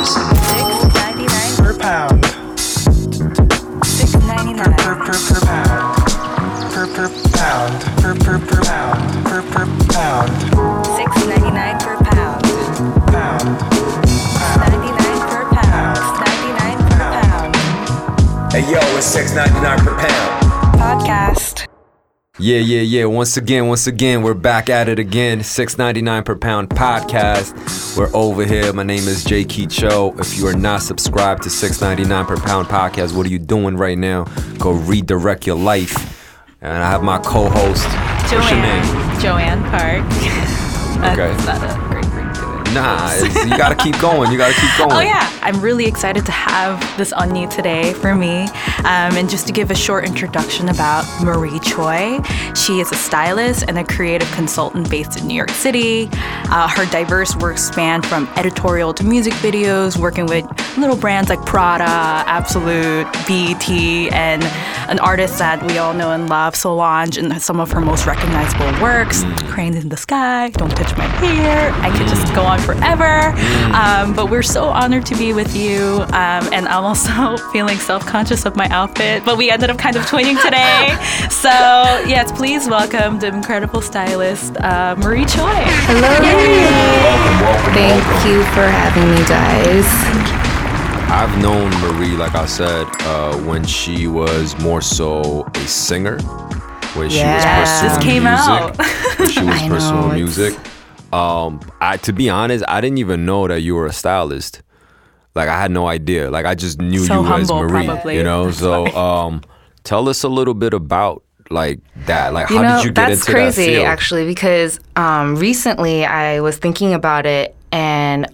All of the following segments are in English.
Six ninety nine per pound. Six ninety Per per per per pound. Per per pound. Per per per pound. Per per pound. Six ninety nine per pound. Pound. Ninety nine per pound. Ninety nine per pound. Hey yo, it's six ninety nine per pound. Podcast. Yeah, yeah, yeah. Once again, once again, we're back at it again. Six ninety nine per pound podcast. We're over here. My name is J. Key Cho. If you are not subscribed to six ninety nine per pound podcast, what are you doing right now? Go redirect your life. And I have my co-host. Name? Joanne Park. Okay. Nah, you gotta keep going. You gotta keep going. Oh yeah, I'm really excited to have this on you today for me, um, and just to give a short introduction about Marie Choi. She is a stylist and a creative consultant based in New York City. Uh, her diverse work span from editorial to music videos, working with little brands like Prada, Absolut, BET, and an artist that we all know and love, Solange, and some of her most recognizable works, Cranes in the Sky, Don't Touch My Hair. I could just go on forever. Um, but we're so honored to be with you. Um, and I'm also feeling self conscious of my outfit, but we ended up kind of twinning today. so, yes, please welcome the incredible stylist, uh, Marie Choi. Welcome, welcome, Thank welcome. you for having me, guys. I've known Marie, like I said, uh, when she was more so a singer, when she was pursuing This came music. out. when she was I know, pursuing it's- music. Um, I to be honest, I didn't even know that you were a stylist. Like I had no idea. Like I just knew So you as humble, Marie. probably. You know, so um, tell us a little bit about like that. Like You how know, did you get that's into crazy, that field? actually, because um, recently I was thinking about it, and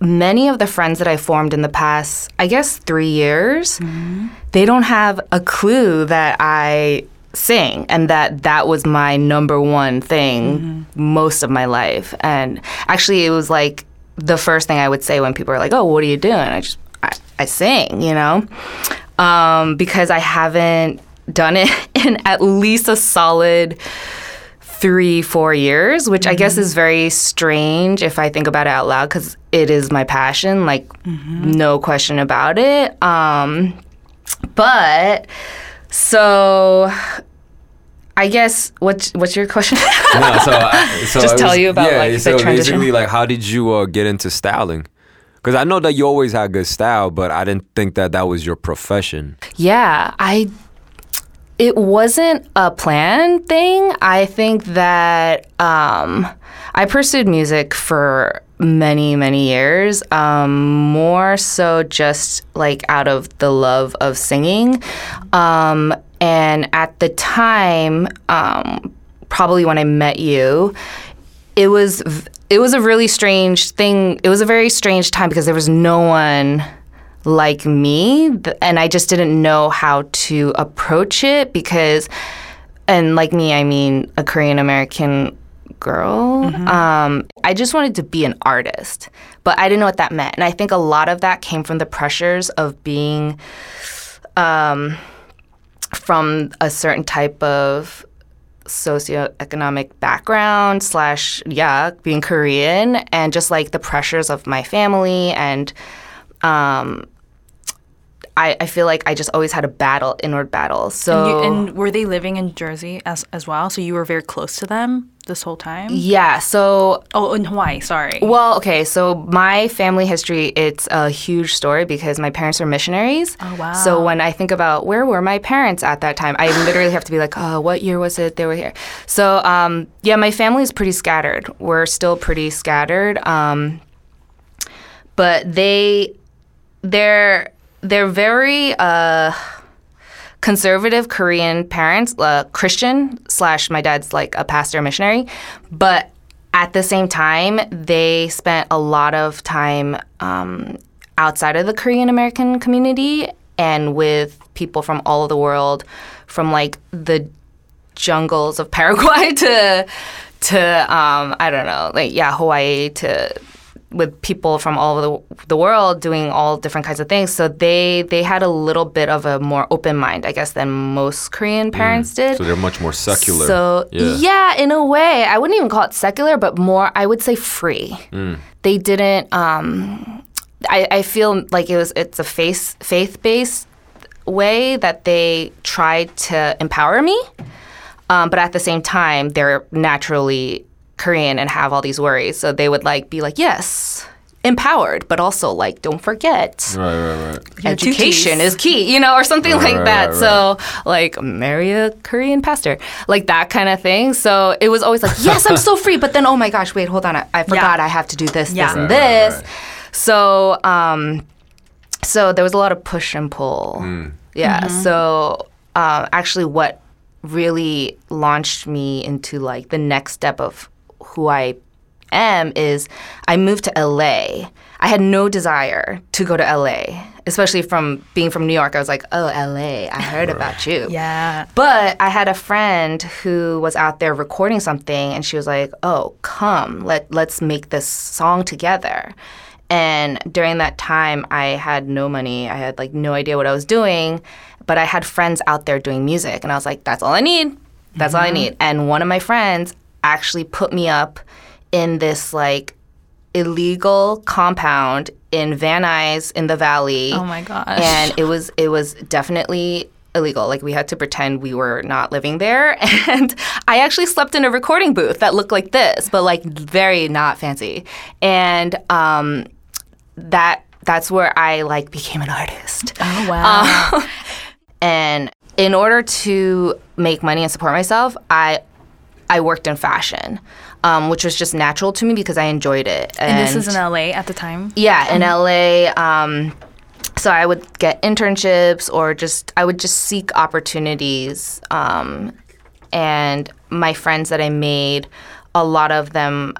many of the friends that I formed in the past, I guess, three years, Mm-hmm. they don't have a clue that I sing and that that was my number one thing Mm-hmm. most of my life. And actually it was like the first thing i would say when people are like oh what are you doing? I just i, I sing you know? Um, because i haven't done it in at least a solid three, four years, which I guess is very strange if I think about it out loud because it is my passion, like no question about it. Um, but so I guess what's what's your question? no, so, I- so Just tell was- you about, yeah, like, the so transition. basically, like, how did you uh, get into styling? Because I know that you always had good style, but I didn't think that that was your profession. Yeah, I. It wasn't a planned thing. I think that um, I pursued music for many, many years. Um, more so, just like out of the love of singing. Um, and at the time, um, probably when I met you, it was it was a really strange thing. It was a very strange time because there was no one like me and I just didn't know how to approach it because and like me I mean a Korean American girl. Um, I just wanted to be an artist but I didn't know what that meant. And I think a lot of that came from the pressures of being um, from a certain type of socioeconomic background slash yeah being korean and just like the pressures of my family and um I, I feel like I just always had a battle, inward battle. So And, you, and were they living in Jersey as, as well? So you were very close to them this whole time? yeah, so Oh, in Hawaii, sorry. well, okay, so my family history, it's a huge story because my parents are missionaries. Oh, wow. So when I think about where were my parents at that time, I literally have to be like, oh, what year was it they were here? So um, yeah, my family is pretty scattered. We're still pretty scattered. Um, but they, they're, they're very, uh, conservative Korean parents, uh, Christian slash my dad's like a pastor missionary, but at the same time they spent a lot of time um, outside of the Korean American community and with people from all over the world, from like the jungles of Paraguay to to um, I don't know, like yeah, Hawaii to with people from all over the, the world doing all different kinds of things. So they they had a little bit of a more open mind, I guess, than most Korean parents did. So they're much more secular. So Yeah. yeah. in a way, I wouldn't even call it secular, but more I would say free. Mm. They didn't. Um, I, I feel like it was it's a faith faith based way that they tried to empower me, um, but at the same time they're naturally Korean and have all these worries, so they would like be like yes. Empowered, but also like don't forget Right, right, right. Education is key, you know, or something like right, that. right, So, like, marry a Korean pastor, like that kind of thing. So it was always like, yes, I'm so free, but then, oh my gosh, wait, hold on, I, I forgot I have to do this, Yeah. this, and Right, right, this. right. So, um, so there was a lot of push and pull. Yeah. So, uh, actually, what really launched me into like the next step of who I am is I moved to LA. I had no desire to go to LA, especially from being from New York. I was like, oh, LA, I heard about you. Yeah. But I had a friend who was out there recording something, and she was like, "Oh, come, let let's make this song together." And during that time, I had no money. I had like no idea what I was doing, but I had friends out there doing music, and I was like, "That's all I need. That's all I mm-hmm. need." And one of my friends actually put me up in this like illegal compound in Van Nuys in the valley. Oh my gosh. and it was it was definitely illegal. Like we had to pretend we were not living there. And i actually slept in a recording booth that looked like this but like very not fancy. And um that that's where i like became an artist. Oh wow. and in order to make money and support myself i i worked in fashion um, which was just natural to me because i enjoyed it and this is in LA at the time. yeah, in LA. Um, so I would get internships or just I would just seek opportunities. Um, and my friends that I made, a lot of them.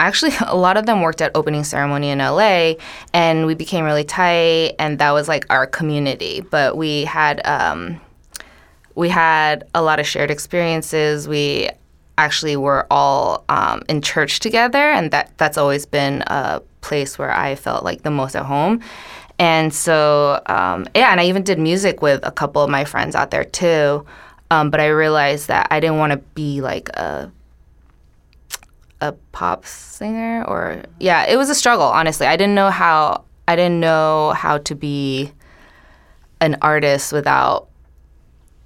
Actually, a lot of them worked at opening ceremony in LA, and we became really tight, and that was like our community. But we had um, we had a lot of shared experiences. We actually we were all um, in church together, and that that's always been a place where I felt like the most at home. And so, um, yeah, and I even did music with a couple of my friends out there too. Um, but I realized that I didn't want to be like a a pop singer or yeah, it was a struggle. Honestly, I didn't know how I didn't know how to be an artist without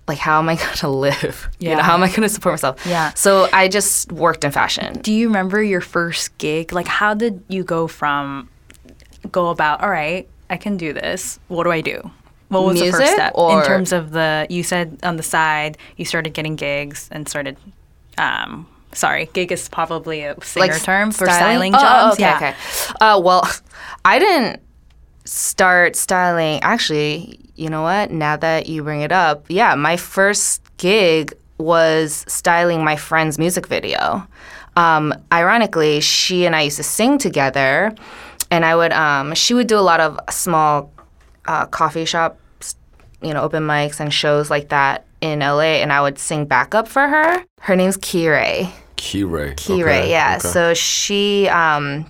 like how am I to live? You know, Yeah. how am I to support myself? Yeah. So I just worked in fashion. Do you remember your first gig? Like, how did you go from go about? All right, I can do this. What do I do? What was the first step or- in terms of the? You said on the side you started getting gigs and started. Um, sorry, gig is probably a singer s- term for styling, Oh, jobs. okay, yeah. okay. Uh, well, I didn't start styling. Actually, you know what? Now that you bring it up, yeah, my first gig was styling my friend's music video. Um, ironically, she and I used to sing together, and I would. Um, she would do a lot of small uh, coffee shops, you know, open mics and shows like that in LA, and I would sing backup for her. Her name's Kire. Kire. Kire, Okay, yeah. okay. So she um,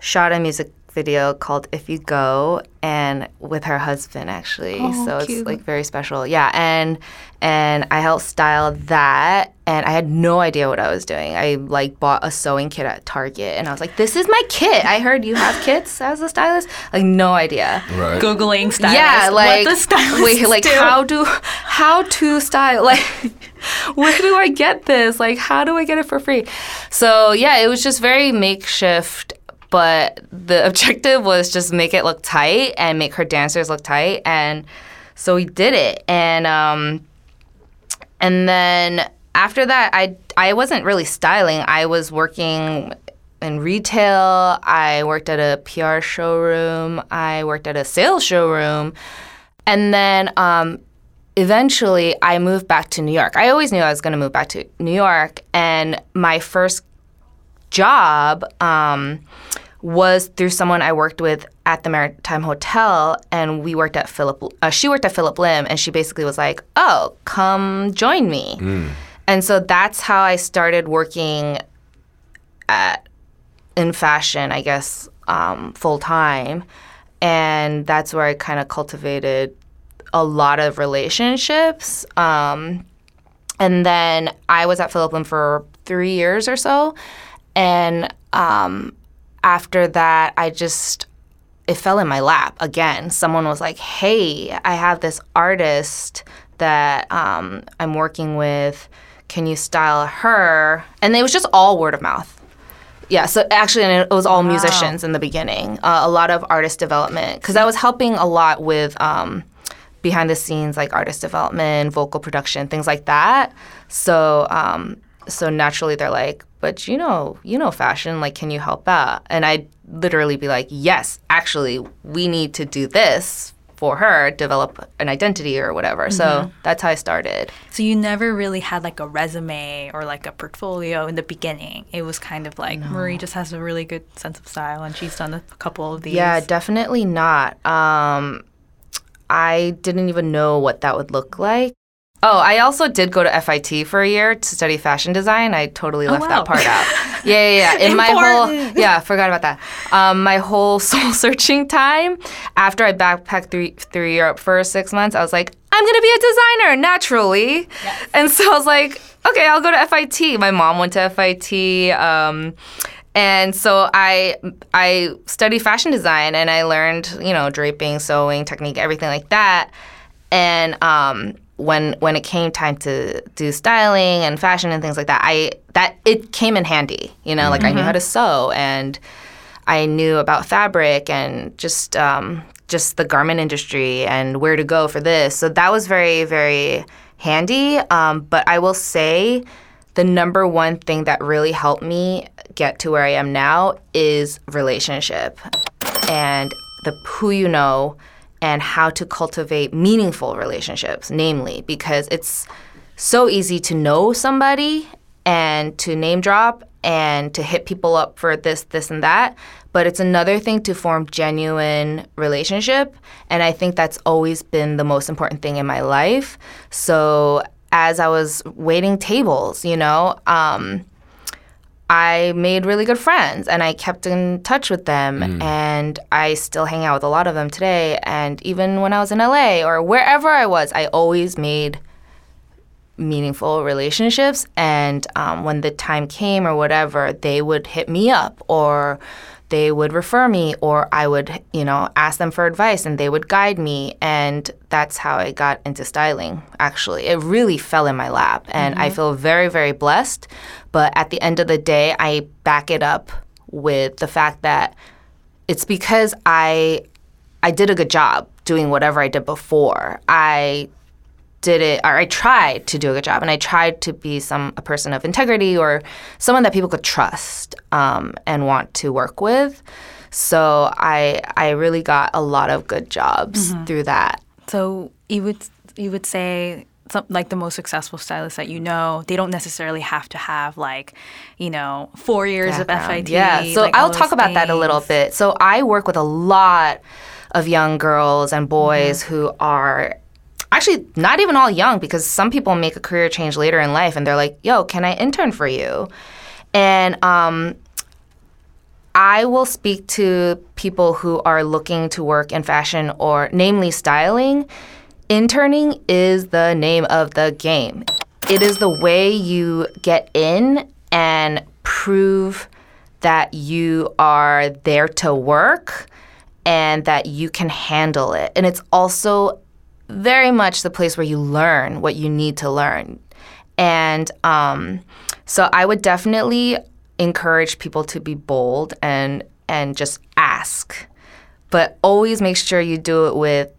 shot a music video called "If You Go" and with her husband actually. Oh, so it's like very special. Yeah, and and I helped style that, and I had no idea what I was doing. I like bought a sewing kit at Target, and I was like, "This is my kit." I heard you have kits as a stylist. Like no idea. Right. Googling stylist. Yeah, like what the stylist wait, like do. how do how to style? Like where do I get this? Like how do I get it for free? So yeah, it was just very makeshift. But the objective was just make it look tight and make her dancers look tight, and so we did it. And um, and then after that, I I wasn't really styling. I was working in retail. I worked at a PR showroom. I worked at a sales showroom, and then um, eventually I moved back to New York. I always knew I was going to move back to New York, and my first job um, was through someone I worked with at the Maritime Hotel, and we worked at Phillip. Uh, she worked at Phillip Lim, and she basically was like, "Oh, come join me." And so that's how I started working at in fashion, I guess, um, full time, and that's where I kind of cultivated a lot of relationships. Um, and then I was at Phillip Lim for three years or so. And um, after that, I just it fell in my lap again. Someone was like, "Hey, I have this artist that um, I'm working with. Can you style her?" And it was just all word of mouth. Yeah, so actually, and it was all musicians in the beginning. Uh, a lot of artist development because I was helping a lot with um, behind the scenes, like artist development, vocal production, things like that. So, um, so naturally, they're like, "But you know, you know, fashion. Like, can you help out?" And I'd literally be like, "Yes, actually, we need to do this." For her, develop an identity or whatever. So that's how I started. So you never really had like a resume or like a portfolio in the beginning. It was kind of like Marie just has a really good sense of style, and she's done a couple of these. Yeah, definitely not. Um, I didn't even know what that would look like. Oh, I also did go to FIT for a year to study fashion design. I totally left wow. that part out. Yeah, yeah, yeah. In my whole yeah, forgot about that. Um, my whole soul searching time after I backpacked through through Europe for six months, I was like, I'm gonna be a designer naturally, and so I was like, okay, I'll go to FIT. My mom went to FIT. Um, and so I I studied fashion design and I learned you know draping, sewing technique, everything like that. And um, when when it came time to do styling and fashion and things like that, I that it came in handy. You know, like I knew how to sew and I knew about fabric and just um, just the garment industry and where to go for this. So that was very very handy. Um, but I will say the number one thing that really helped me get to where I am now is relationship and the who you know and how to cultivate meaningful relationships, namely because it's so easy to know somebody and to name drop and to hit people up for this, this, and that. But it's another thing to form genuine relationship. And I think that's always been the most important thing in my life. So as I was waiting tables, you know, um, I made really good friends and I kept in touch with them and I still hang out with a lot of them today and even when I was in LA or wherever I was I always made meaningful relationships and um, when the time came or whatever they would hit me up or they would refer me or I would you know ask them for advice and they would guide me. And that's how I got into styling actually. It really fell in my lap and I mm-hmm. feel very very blessed. But at the end of the day I back it up with the fact that it's because I I did a good job doing whatever I did before. I did it or I tried to do a good job and I tried to be some a person of integrity or someone that people could trust um, and want to work with. So I I really got a lot of good jobs through that. So you would you would say some, like the most successful stylists that you know, they don't necessarily have to have like, you know, four years of background. FIT. Yeah. So like, I'll talk about that a little bit. So I work with a lot of young girls and boys Mm-hmm. who are actually not even all young because some people make a career change later in life and they're like, "Yo, can I intern for you?" And um, I will speak to people who are looking to work in fashion or namely styling. Interning is the name of the game. It is the way you get in and prove that you are there to work and that you can handle it. And it's also very much the place where you learn what you need to learn. And um, so I would definitely encourage people to be bold and and just ask, but always make sure you do it with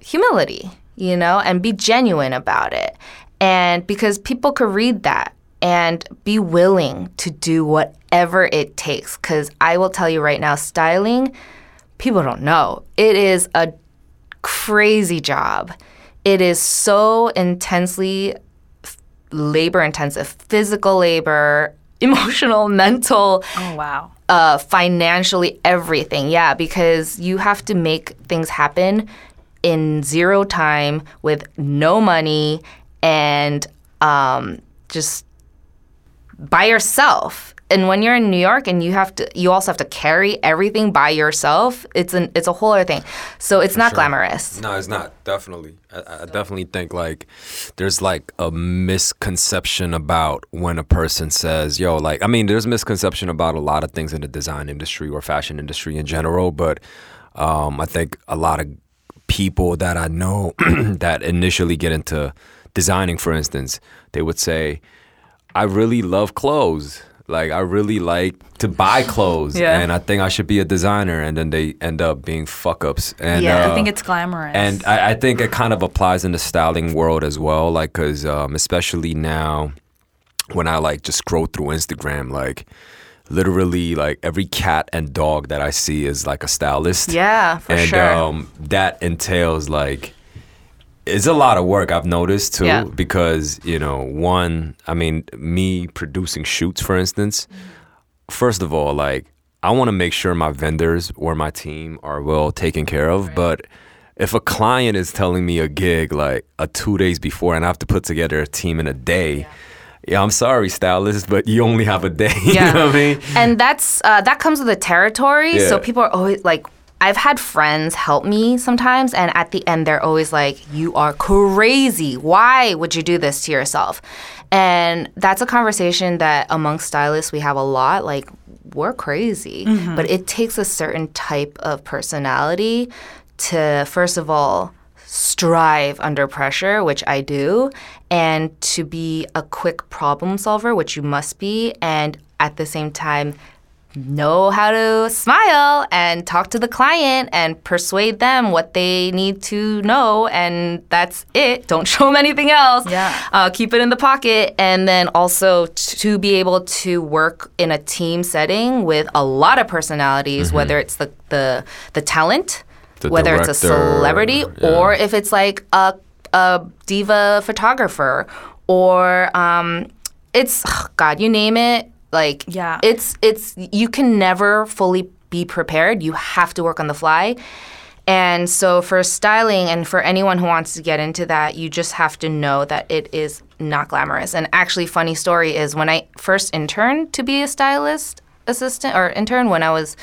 humility, you know, and be genuine about it. And because people could read that and be willing to do whatever it takes. Because I will tell you right now, styling, people don't know. It is a crazy job. It is so intensely labor intensive, physical labor, emotional, mental, Oh wow. uh, financially, everything. Yeah, because you have to make things happen in zero time with no money and um, just by yourself. And when you're in New York and you have to, you also have to carry everything by yourself. It's an, it's a whole other thing. So it's not glamorous. No, it's not. Definitely. I, I definitely think like there's like a misconception about when a person says, yo, like, I mean, there's misconception about a lot of things in the design industry or fashion industry in general, but Um, I think a lot of people that I know that initially get into designing, for instance, they would say, "I really love clothes." Like I really like to buy clothes, Yeah. and I think I should be a designer, and then they end up being fuck ups. And Yeah. uh, I think it's glamorous. and I, I think it kind of applies in the styling world as well, like because um, especially now when I like just scroll through Instagram, like literally like every cat and dog that I see is like a stylist. Yeah, for and sure. um, that entails like it's a lot of work I've noticed too Yeah. because you know one I mean me producing shoots for instance first of all like I want to make sure my vendors or my team are well taken care of but if a client is telling me a gig like a 2 days before and I have to put together a team in a day yeah, I'm sorry stylist but you only have a day you Yeah. know what I mean and that's uh, that comes with the territory. So people are always like, I've had friends help me sometimes, and at the end they're always like, "You are crazy. Why would you do this to yourself?" And that's a conversation that amongst stylists we have a lot. Like, we're crazy, mm-hmm. but it takes a certain type of personality to first of all strive under pressure, which I do, and to be a quick problem solver, which you must be, and at the same time, know how to smile and talk to the client and persuade them what they need to know, and that's it. Don't show them anything else. Yeah. Uh, keep it in the pocket, and then also to be able to work in a team setting with a lot of personalities, whether it's the the the talent, The whether it's a celebrity, yeah. or if it's like a a diva photographer, or um, it's God, you name it. Like Yeah. it's it's you can never fully be prepared. You have to work on the fly. And so for styling and for anyone who wants to get into that, you just have to know that it is not glamorous. And actually funny story is when I first interned to be a stylist assistant or intern when I was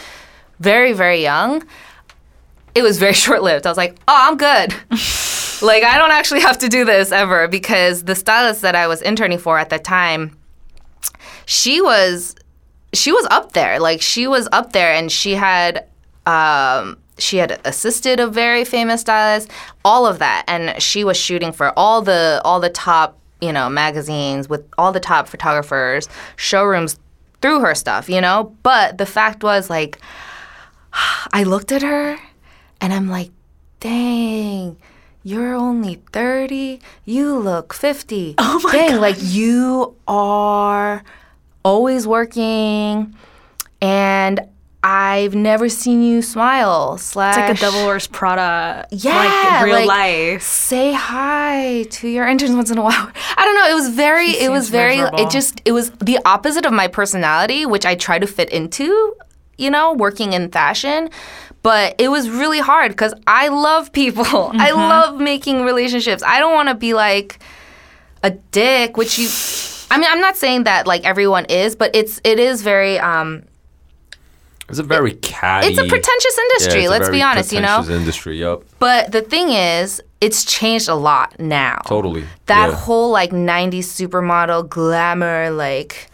very very young, it was very short lived. I was like, "Oh, I'm good." like I don't actually have to do this ever because the stylist that I was interning for at the time she was she was up there. Like she was up there and she had um she had assisted a very famous stylist all of that. And she was shooting for all the all the top you know magazines with all the top photographers showrooms through her stuff you know? But the fact was like i looked at her and i'm like dang you're only 30 you look 50 oh my dang like you are always working and I've never seen you smile. Slash, it's like a Devil Wears Prada, Yeah, like in real like- life. say hi to your interns once in a while. I don't know. It was very. She It was very. miserable. It just. It was the opposite of my personality, which I try to fit into. You know, working in fashion. But it was really hard because I love people. I Mm-hmm. love making relationships. I don't want to be like a dick, which you. I mean, I'm not saying that like everyone is, but it's it is very. um it's a very catty It's a pretentious industry. a let's be honest, you know. pretentious industry yep. But the thing is, it's changed a lot now. Totally, That yeah. whole like 90s supermodel glamour, like,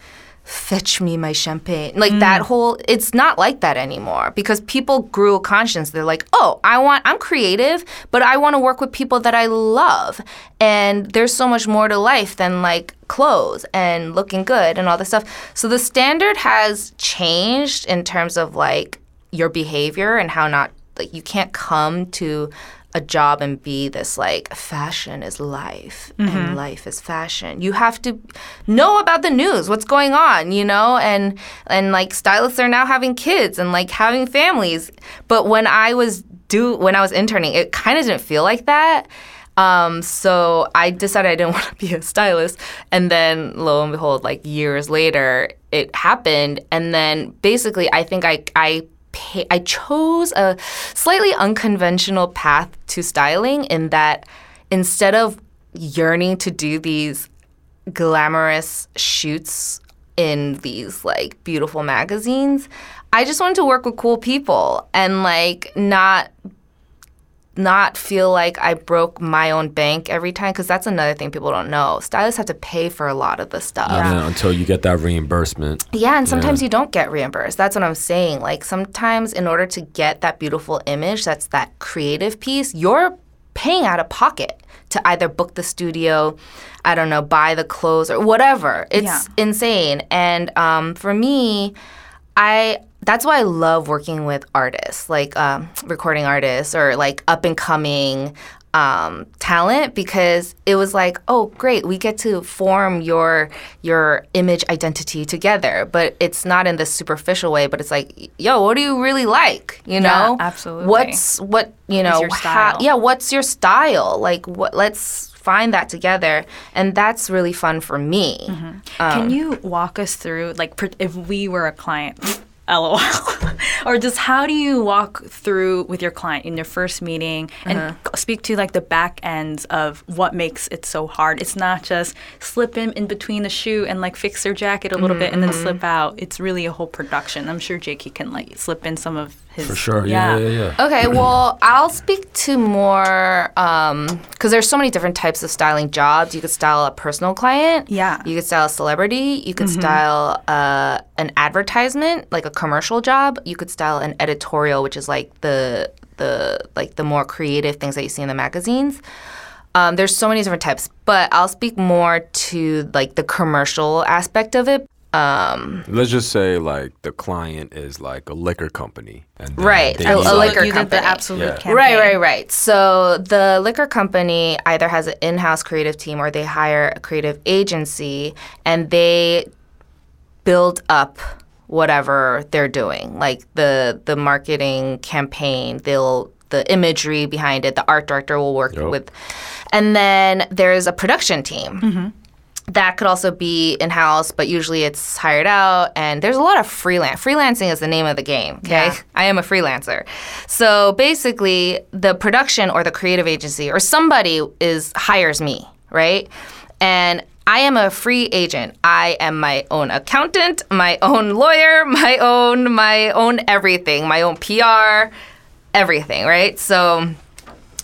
fetch me my champagne. Like that mm. whole, it's not like that anymore because people grew a conscience. They're like, oh, I want, I'm creative, but I want to work with people that I love. And there's so much more to life than like clothes and looking good and all this stuff. So the standard has changed in terms of like your behavior and how not like you can't come to a job and be this like fashion is life and life is fashion. You have to know about the news, what's going on, you know, and and like stylists are now having kids and like having families. But when I was do when I was interning, it kind of didn't feel like that. Um, so I decided I didn't want to be a stylist, and then lo and behold, like years later, it happened. And then basically, I think I I I chose a slightly unconventional path to styling in that instead of yearning to do these glamorous shoots in these like beautiful magazines, I just wanted to work with cool people and like not not feel like I broke my own bank every time because that's another thing people don't know. Stylists have to pay for a lot of the stuff. Yeah, until you get that reimbursement. Yeah, and sometimes you don't get reimbursed. That's what I'm saying. Like sometimes in order to get that beautiful image, that's that creative piece, you're paying out of pocket to either book the studio, I don't know, buy the clothes or whatever. It's Yeah. insane. And um, for me, I that's why I love working with artists, like um, recording artists or like up and coming um, talent, because it was like, oh, great, we get to form your your image identity together. But it's not in this superficial way. But it's like, yo, what do you really like? You know, absolutely. What's what you know? your how- style? yeah, what's your style? Like, what? Let's find that together, and that's really fun for me. Mm-hmm. Can you walk us through, like, if we were a client, lol, or just how do you walk through with your client in your first meeting and Uh-huh. speak to like the back ends of what makes it so hard? It's not just slip in in between the shoe and like fix their jacket a little bit and then Mm-hmm. slip out. It's really a whole production. I'm sure Jakey can like slip in some of his. For sure. Yeah, yeah, yeah. Okay, well, I'll speak to more because there's so many different types of styling jobs. You could style a personal client. Yeah. You could style a celebrity. You could style uh, an advertisement, like a commercial job. You could style an editorial, which is like the the like the more creative things that you see in the magazines. Um, there's so many different types, but I'll speak more to like the commercial aspect of it. Um, Let's just say like the client is like a liquor company, and Right, they a- a like- liquor you the company. Absolut Yeah. campaign. Right, right, right. So the liquor company either has an in-house creative team or they hire a creative agency and they build up whatever they're doing, like the the marketing campaign. They'll the imagery behind it. The art director will work Yep. with, and then there's a production team that could also be in house, but usually it's hired out. And there's a lot of freelance. Freelancing is the name of the game. Okay, Yeah. I am a freelancer. So basically, the production or the creative agency or somebody is hires me, right? And I am a free agent. I am my own accountant, my own lawyer, my own my own everything, my own PR, everything, right? So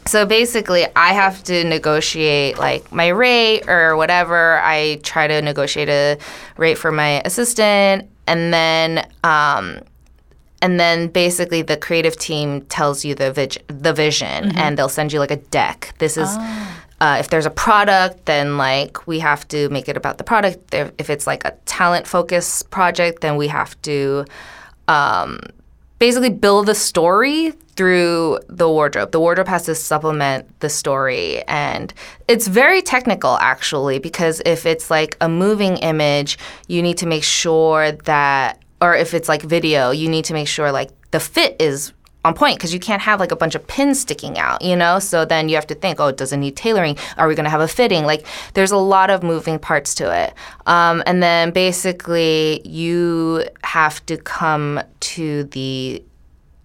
so basically, I have to negotiate like my rate or whatever. I try to negotiate a rate for my assistant, and then um, and then basically the creative team tells you the the vision, and they'll send you like a deck. This is. Uh, if there's a product, then like we have to make it about the product. If if it's like a talent focused project, then we have to um, basically build the story through the wardrobe. The wardrobe has to supplement the story. And it's very technical, actually, because if it's like a moving image, you need to make sure that, or if it's like video, you need to make sure like the fit is on point because you can't have like a bunch of pins sticking out, you know? So then you have to think, oh, does it need tailoring? Are we going to have a fitting? Like, there's a lot of moving parts to it. Um, and then basically, you have to come to the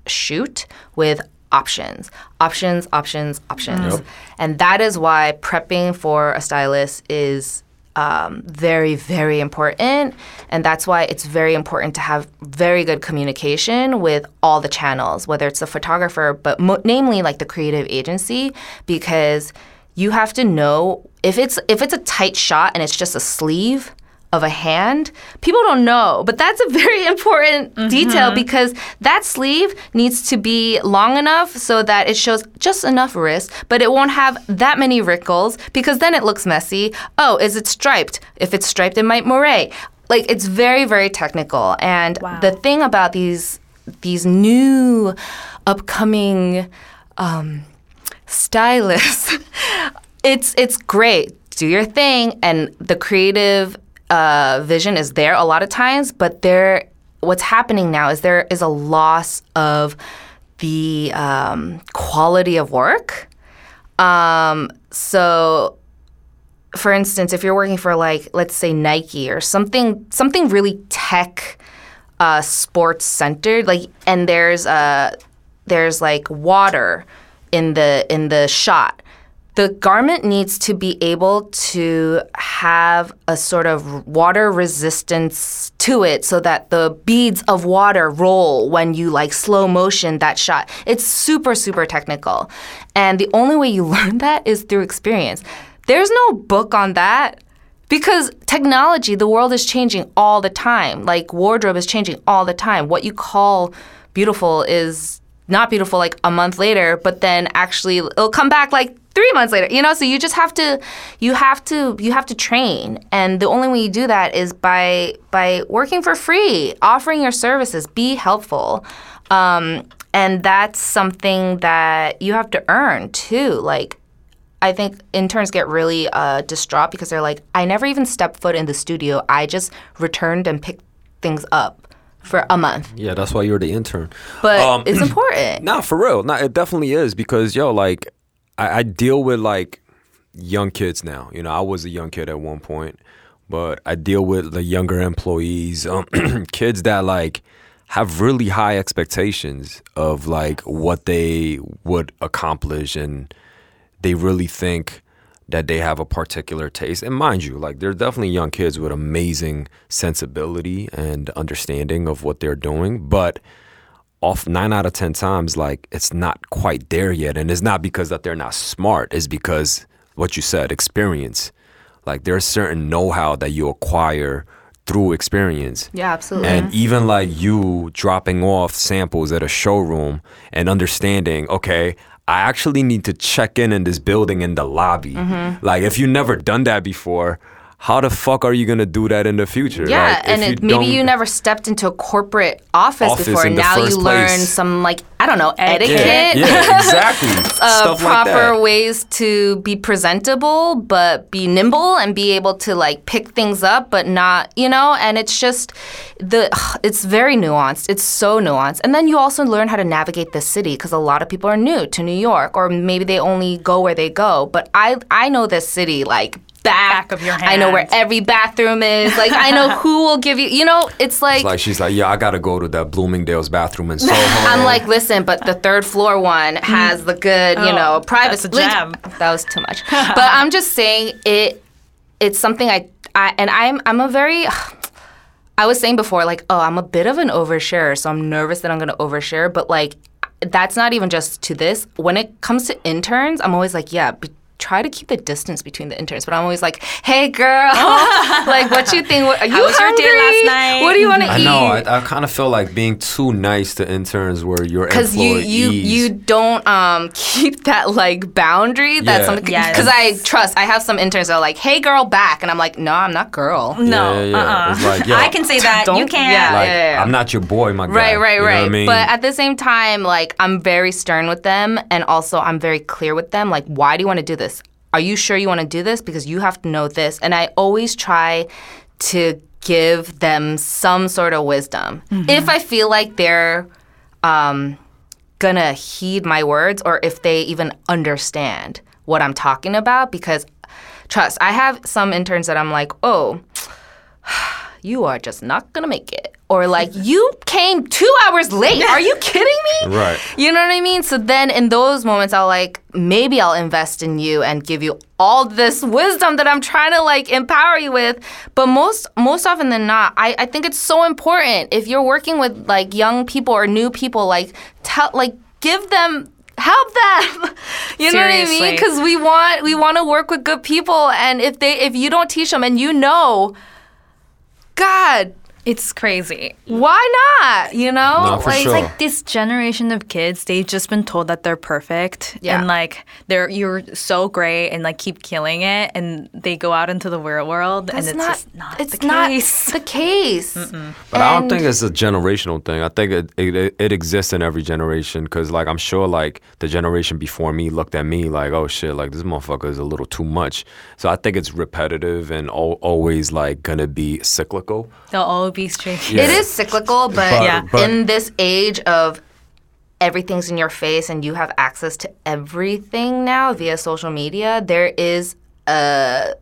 shoot with options, options, options, options. And that is why prepping for a stylist is um, very, very important. And that's why it's very important to have very good communication with all the channels, whether it's the photographer, but mo- namely like the creative agency, because you have to know if it's if it's a tight shot and it's just a sleeve of a hand, people don't know. But that's a very important detail because that sleeve needs to be long enough so that it shows just enough wrist, but it won't have that many wrinkles because then it looks messy. Oh, is it striped? If it's striped, it might moire. Like it's very, very technical. And Wow. the thing about these these new upcoming um, stylists, it's it's great. Do your thing, and the creative uh, vision is there a lot of times. But there, what's happening now is there is a loss of the um, quality of work. Um, so for instance, if you're working for like let's say Nike or something something really tech uh, sports centered, like and there's uh there's like water in the in the shot. The garment needs to be able to have a sort of water resistance to it so that the beads of water roll when you like slow motion that shot. It's super, super technical. And the only way you learn that is through experience. There's no book on that. Because technology, the world is changing all the time. Like wardrobe is changing all the time. What you call beautiful is not beautiful like a month later, but then actually it'll come back like three months later. You know, so you just have to, you have to, you have to train, and the only way you do that is by by working for free, offering your services, be helpful. Um, and that's something that you have to earn too. Like I think interns get really uh, distraught because they're like, I never even stepped foot in the studio. I just returned and picked things up for a month. Yeah, that's why you're the intern. But Um, it's important. Nah, for real. Nah, it definitely is because yo, like, I, I deal with like young kids now. You know, I was a young kid at one point, but I deal with the younger employees, um, kids that like have really high expectations of like what they would accomplish, and they really think that they have a particular taste. And mind you, like they're definitely young kids with amazing sensibility and understanding of what they're doing, but off nine out of ten times like it's not quite there yet and it's not because that they're not smart it's because what you said experience like there's certain know-how that you acquire through experience Yeah, absolutely. and even like you dropping off samples at a showroom and understanding, okay, I actually need to check in in this building in the lobby. Mm-hmm. Like, if you never done that before, how the fuck are you gonna do that in the future? yeah, Like, and it, maybe you never stepped into a corporate office, Office before. in the Now you first learn some like I don't know etiquette. Yeah, yeah exactly. uh, Stuff like proper that. ways to be presentable but be nimble and be able to like pick things up but not you know and it's just the it's very nuanced it's so nuanced and then you also learn how to navigate the city because a lot of people are new to new york or maybe they only go where they go but i i know this city like back, Back of your I know where every bathroom is. Like I know who will give you. You know, it's like, It's like she's like, yeah, I gotta go to that Bloomingdale's bathroom in Soho. I'm like, listen, but the third floor one mm. has the good, you Oh, know, privacy. that's a gem. That was too much. but I'm just saying it. It's something I, I and I'm I'm a very. I was saying before, like, oh, I'm a bit of an overshare, so I'm nervous that I'm going to overshare. But like, that's not even just to this. When it comes to interns, I'm always like, yeah. Be- Try to keep the distance between the interns, but I'm always like, "Hey, girl, like, what you think? What, are you was your day hungry? last night?" What do you want to eat?" I eat?" know. I, I kind of feel like being too nice to interns where you're because you you you don't um keep that like boundary that's Yeah. something Yes. because I trust I have some interns that are like hey girl back and I'm like no I'm not girl No, Yeah, yeah, yeah. uh-uh. Like, yo, I can say that. you can't. yeah. Like, yeah. I'm not your boy, my guy. right right You know right what I mean? but at the same time like I'm very stern with them and also I'm very clear with them like why do you want to do this are you sure you want to do this? Because you have to know this. And I always try to give them some sort of wisdom. If I feel like they're um gonna heed my words or if they even understand what I'm talking about because trust, I have some interns that I'm like, oh, you are just not gonna make it. Or like, you came two hours late. Are you kidding me? Right. You know what I mean? So then in those moments, I'll like, maybe I'll invest in you and give you all this wisdom that I'm trying to like empower you with. But most most often than not, I, I think it's so important if you're working with like young people or new people, like tell like give them help them. you know what I mean? Because we want we want to work with good people and if they if you don't teach them and you know, God, It's crazy. why not? You know? No, for like, sure. Like this generation of kids, they've just been told that they're perfect Yeah. and like they're you're so great and like keep killing it, and they go out into the real world and it's not, just not it's the not case. the case. But I don't think it's a generational thing. I think it it, it exists in every generation because, like, I'm sure like the generation before me looked at me like, oh shit, like this motherfucker is a little too much. So I think it's repetitive and al- always like gonna be cyclical. They'll all be. Yeah. It is cyclical, but, But- Yeah. but- in this age of everything's in your face and you have access to everything now via social media, there is a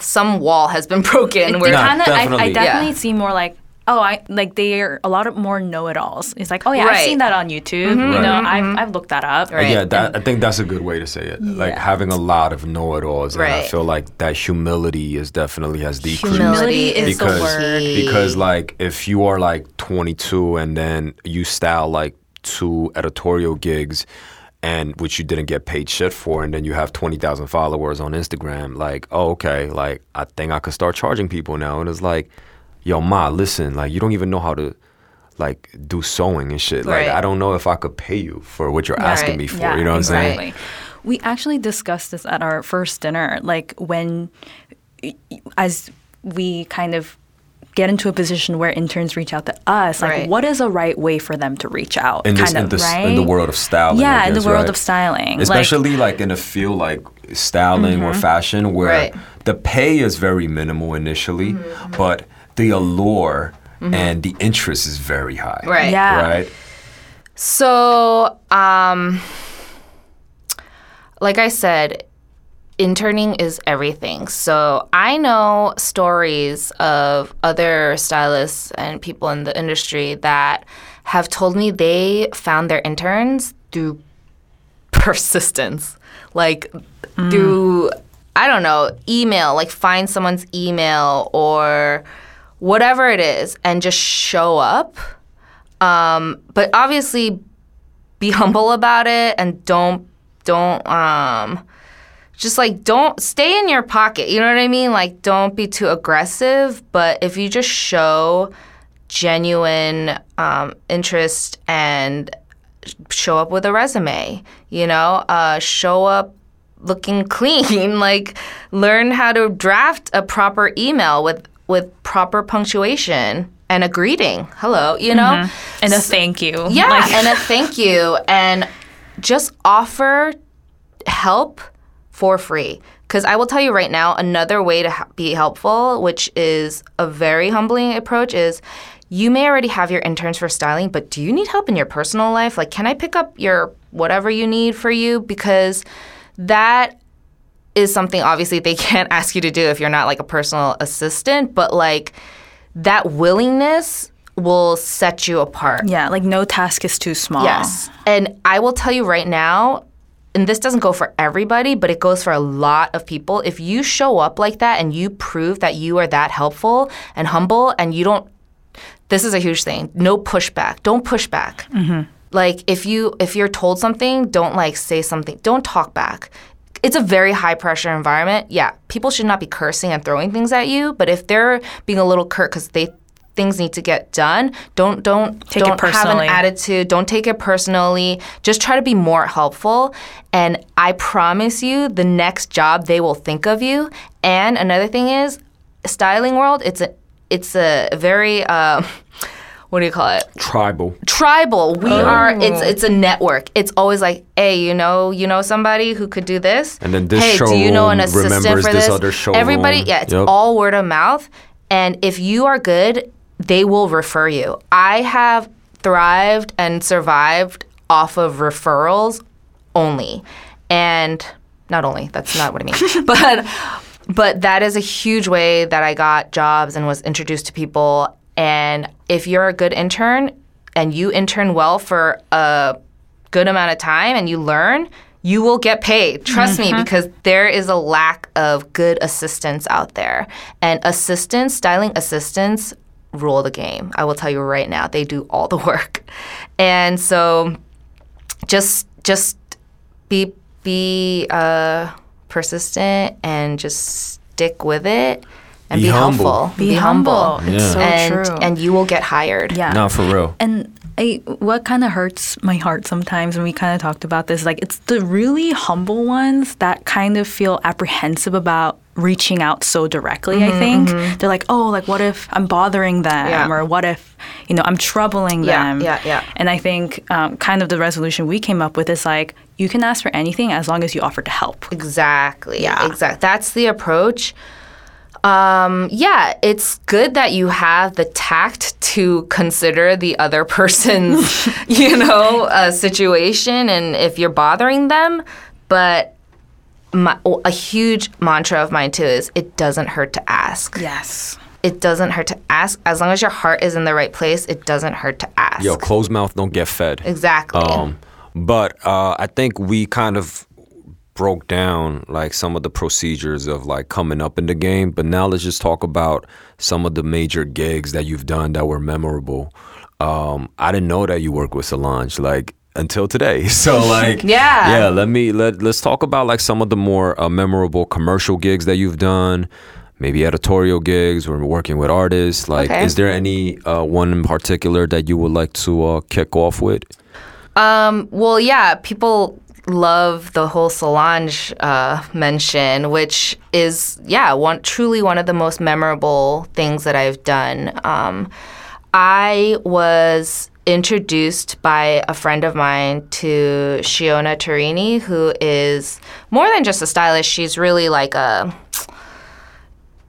some wall has been broken They where Nah, kind of, I, I definitely. definitely Yeah. see more like oh, I like they're a lot of more know-it-alls. It's like, oh yeah, I've Right. seen that on YouTube. Mm-hmm. You Right. know, mm-hmm. I've, mm-hmm. I've looked that up. Uh, right. Yeah, that, I think that's a good way to say it. Like having a lot of know-it-alls, and I Right. feel like that humility is definitely has decreased. Humility is the because word. because like if you are like 22 and then you style like two editorial gigs and which you didn't get paid shit for and then you have 20,000 followers on Instagram like oh okay like I think I could start charging people now and it's like yo ma listen like you don't even know how to like do sewing and shit like I don't know if I could pay you for what you're asking me for Yeah, you know what I'm saying. We actually discussed this at our first dinner, like when, as we kind of get into a position where interns reach out to us, like Right. what is a right way for them to reach out? in this kind in, of, this, right? in the world of styling I Yeah, in the world right? of styling, especially like, in a field like styling or mm-hmm. fashion where Right. the pay is very minimal initially mm-hmm. but the allure and the interest is very high Right. Yeah. right So, um, like I said, interning is everything. So I know stories of other stylists and people in the industry that have told me they found their interns through persistence, like through I don't know email, like find someone's email or whatever it is, and just show up. Um, but obviously, be humble about it and don't don't um just like don't stay in your pocket you know what i mean like don't be too aggressive but if you just show genuine um, interest and show up with a resume you know uh, show up looking clean like learn how to draft a proper email with with proper punctuation and a greeting hello you know mm-hmm. and a thank you. yeah, Like- and a thank you, and just offer help for free. Because I will tell you right now, another way to ha- be helpful, which is a very humbling approach, is you may already have your interns for styling, but do you need help in your personal life? Like, can I pick up your whatever you need for you? Because that is something obviously they can't ask you to do if you're not like a personal assistant, but like that willingness will set you apart. yeah, like no task is too small. Yes. And I will tell you right now, and this doesn't go for everybody, but it goes for a lot of people. If you show up like that and you prove that you are that helpful and humble and you don't, this is a huge thing. No pushback. Don't push back. Mm-hmm. Like if you if you're told something, don't like say something. Don't talk back. It's a very high pressure environment. Yeah, people should not be cursing and throwing things at you. But if they're being a little curt because they things need to get done, don't don't Take don't have an attitude. Don't take it personally. Just try to be more helpful. And I promise you, the next job they will think of you. And another thing is, styling world. It's a it's a very uh, what do you call it? tribal tribal. We Oh. are. It's it's a network. It's always like, hey, you know, you know somebody who could do this. And then this hey, do you know an assistant remembers for this this? Everybody, yeah, it's Yep. all word of mouth. And if you are good, they will refer you. I have thrived and survived off of referrals only, and not only. That's not what I mean, but. But that is a huge way that I got jobs and was introduced to people. And if you're a good intern and you intern well for a good amount of time and you learn, you will get paid. Trust me, because there is a lack of good assistants out there. And assistants, styling assistants, rule the game. I will tell you right now, they do all the work. And so just just be be uh, persistent and just stick with it and Be be, humble. helpful. Be, humble. It's Yeah. so and true. and you will get hired. yeah. no for real And I, what kind of hurts my heart sometimes, and we kind of talked about this, like it's the really humble ones that kind of feel apprehensive about reaching out so directly. I think they're like, oh, like what if I'm bothering them, Yeah. or what if you know I'm troubling Yeah, them? yeah, yeah. And I think um, kind of the resolution we came up with is like you can ask for anything as long as you offer to help. Exactly. Yeah. Exactly. That's the approach. Um, yeah, it's good that you have the tact to consider the other person's, you know, uh, situation and if you're bothering them. But my, a huge mantra of mine too is it doesn't hurt to ask. Yes. it doesn't hurt to ask. As long as your heart is in the right place, it doesn't hurt to ask. Yo, closed mouth don't get fed. exactly. Um, but uh, I think we kind of broke down like some of the procedures of like coming up in the game. But now let's just talk about some of the major gigs that you've done that were memorable. Um, I didn't know that you work with Solange like until today. So like Yeah. yeah. Let me let let's talk about like some of the more uh, memorable commercial gigs that you've done. Maybe editorial gigs or working with artists. Like, Okay. is there any uh, one in particular that you would like to uh, kick off with? Um, well, yeah, people love the whole Solange uh, mention, which is yeah, one truly one of the most memorable things that I've done. Um, I was introduced by a friend of mine to Shiona Turini, who is more than just a stylist. She's really like a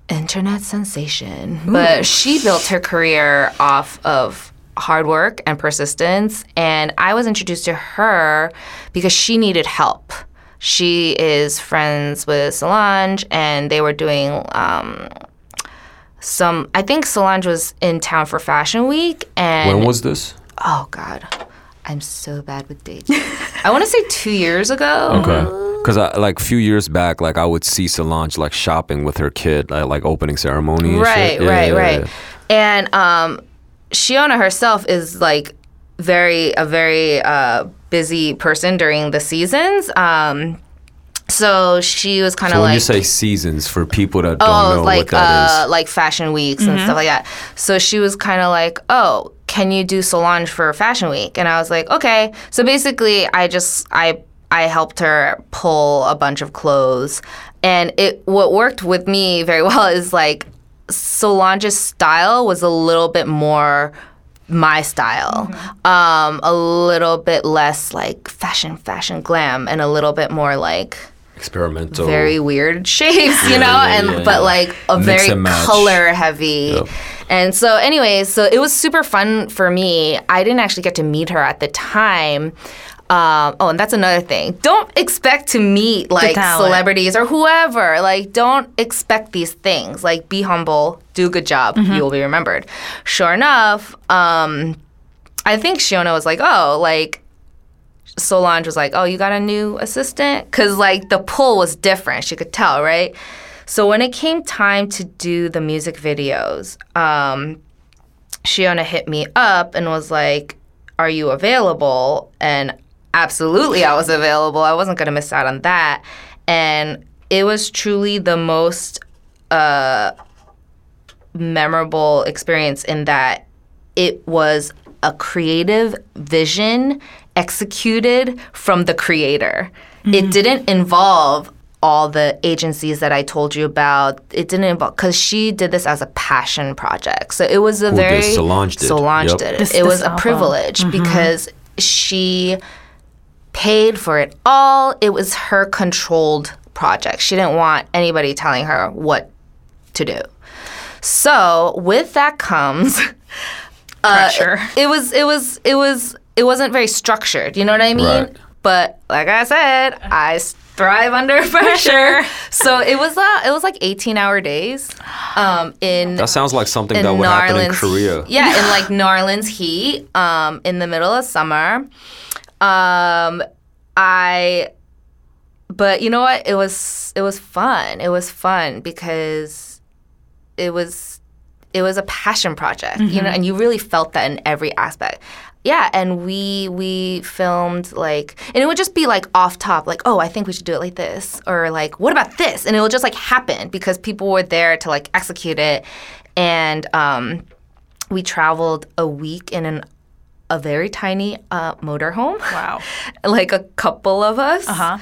internet sensation. But she built her career off of hard work and persistence. And I was introduced to her because she needed help. She is friends with Solange, and they were doing um, some. I think Solange was in town for Fashion Week, and When was this? oh god, I'm so bad with dates. I want to say two years ago. Okay. Because I like a few years back, like I would see Solange like shopping with her kid, like, like opening ceremony. And right shit. Yeah, right yeah, right yeah. and um shiona herself is like very a very uh busy person during the seasons um so she was kind of So when like you say seasons, for people that don't oh know like what that is, uh like fashion weeks and stuff like that. So she was kind of like oh can you do solange for fashion week? And i was like okay. So basically i just i i helped her pull a bunch of clothes. And it what worked with me very well is like solange's style was a little bit more my style um a little bit less like fashion fashion glam and a little bit more like experimental. very weird shapes, you know, yeah, and yeah, but yeah. like a Mix very color heavy. Yep. And so, anyways, so it was super fun for me. I didn't actually get to meet her at the time. Um, oh, and that's another thing. Don't expect to meet like celebrities or whoever. Like, don't expect these things. Like, be humble, do a good job. You will be remembered. Sure enough, um, I think Shiona was like, oh, like Solange was like, "Oh, you got a new assistant?" Cuz like the pull was different. She could tell, right? So when it came time to do the music videos, um Shiona hit me up and was like, "Are you available?" And absolutely I was available. I wasn't going to miss out on that. And it was truly the most uh memorable experience in that it was a creative vision executed from the creator. It didn't involve all the agencies that I told you about. It didn't involve because she did this as a passion project. So it was a Who did? very Solange did. Solange Yep. did it. This- it was this a album. privilege because she paid for it all. It was her controlled project. She didn't want anybody telling her what to do. So with that comes uh, Pressure. it was it was it was it wasn't very structured. You know what I mean? Right. But like I said, I thrive under pressure. so it was uh, it was like 18 hour days. Um, in that sounds like something that would happen in Korea. Yeah, in like New Orleans heat, um, in the middle of summer. Um, I, but you know what? It was it was fun. It was fun because it was it was a passion project, you know, and you really felt that in every aspect. Yeah, and we we filmed like, and it would just be like off top, like, oh, I think we should do it like this, or like, what about this? And it will just like happen because people were there to like execute it, and um, we traveled a week in an a very tiny uh, motorhome. Wow. like a couple of us. Uh huh.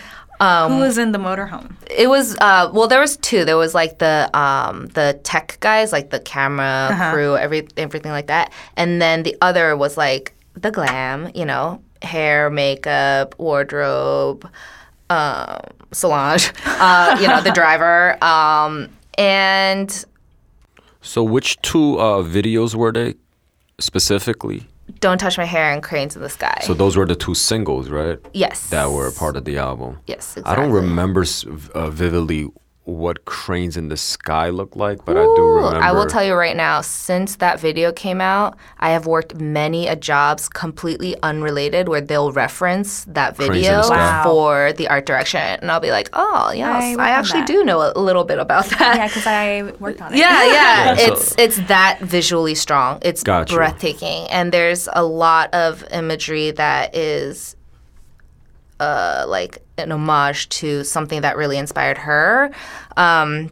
Who was in the motorhome? It was uh, well, there was two. There was like the um, the tech guys, like the camera crew, every everything like that, and then the other was like the glam, you know, hair, makeup, wardrobe, um, Solange, uh, you know, the driver, um, and So which two uh, videos were they specifically? Don't touch my hair and cranes in the sky. So those were the two singles, right? yes, That were part of the album. Yes, exactly. I don't remember uh, vividly what cranes in the sky look like, but I do remember. I will tell you right now, since that video came out, I have worked many a jobs completely unrelated where they'll reference that in the video. Wow. for the art direction. And I'll be like, oh, I yes, worked I, actually do know a little bit about that. Yeah, because I worked on it. Yeah, yeah. Yeah, so- it's it's that visually strong. It's Gotcha. breathtaking, and there's a lot of imagery that is, uh, like an homage to something that really inspired her. Um,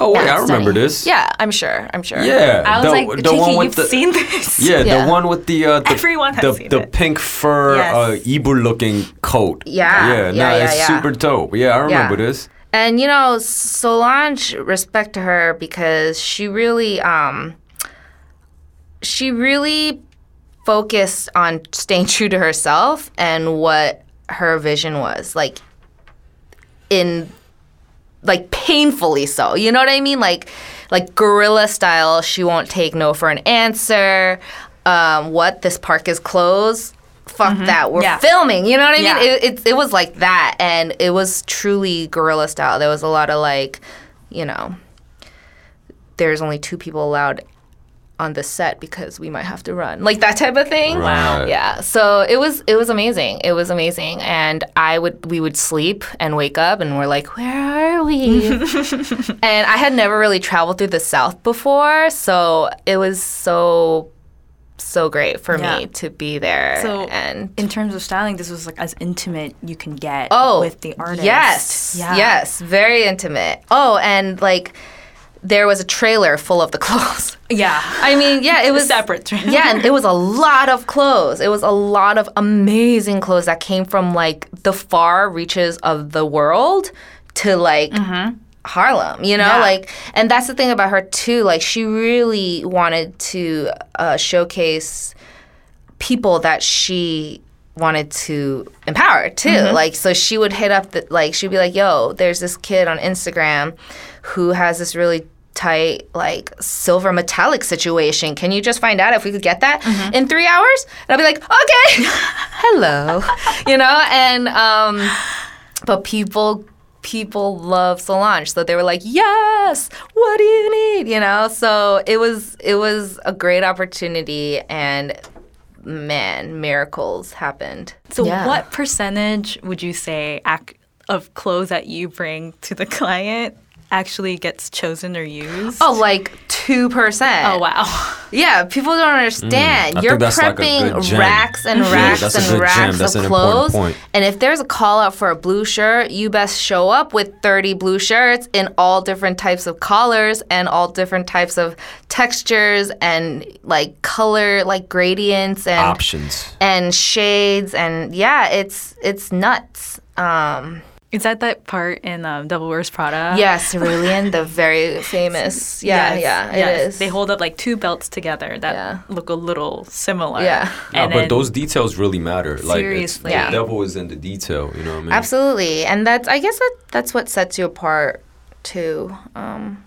Oh wait, yeah, I remember stunning. this. Yeah, I'm sure. I'm sure. Yeah, I was the, like, the one with you've the seen this. yeah, Yeah. the one with the uh, the, Everyone has the, seen the it. pink fur Yes. uh, Ibu looking coat. Yeah, yeah, yeah, nah, yeah, it's yeah. super dope. Yeah, I remember Yeah. this. And you know, Solange, respect to her because she really, um, she really focused on staying true to herself and what her vision was. Like, in, like painfully so. You know what I mean? Like, like guerrilla style. She won't take no for an answer. Um, what this park is closed. Fuck that. We're Yeah. filming. You know what I Yeah. mean? It, it, it was like that. And it was truly guerrilla style. There was a lot of like, you know, there's only two people allowed on the set because we might have to run. Like that type of thing. Right. Yeah. So it was it was amazing. It was amazing. And I would we would sleep and wake up and we're like, where are we? and I had never really traveled through the South before, so it was so so great for Yeah. me to be there. So, and in terms of styling, this was like as intimate you can get oh, with the artist. Yes. Yeah. Yes. Very intimate. Oh, and like there was a trailer full of the clothes. Yeah. I mean, yeah, it was separate trailer. Yeah, and it was a lot of clothes. It was a lot of amazing clothes that came from like the far reaches of the world to like Harlem, you know, Yeah. like, and that's the thing about her too. Like, she really wanted to uh, showcase people that she wanted to empower too. Like, so she would hit up the like, she'd be like, "Yo, there's this kid on Instagram who has this really." Tight like silver metallic situation can you just find out if we could get that in three hours and i'll be like okay hello you know and um but people people love Solange, so they were like, "Yes, what do you need?" You know. So it was it was a great opportunity, and man, miracles happened. So, Yeah. what percentage would you say ac- of clothes that you bring to the client actually gets chosen or used? Oh, like two percent. Oh, wow. Yeah, people don't understand. Mm, You're think that's like prepping racks and racks that's a and racks That's of an clothes. point. And if there's a call out for a blue shirt, you best show up with 30 blue shirts in all different types of colors and all different types of textures and like color like gradients and Options. and shades and yeah, it's it's nuts. Um Is that that part in um, Devil Wears Prada? yeah, Cerulean, the very famous. Yeah, Yes, yeah, yes. is. They hold up like two belts together that Yeah. look a little similar. Yeah. Yeah, but then- those details really matter. Like, it's, Seriously. the Yeah. devil is in the detail. You know what I mean? Absolutely, and that's I guess that that's what sets you apart too. Um,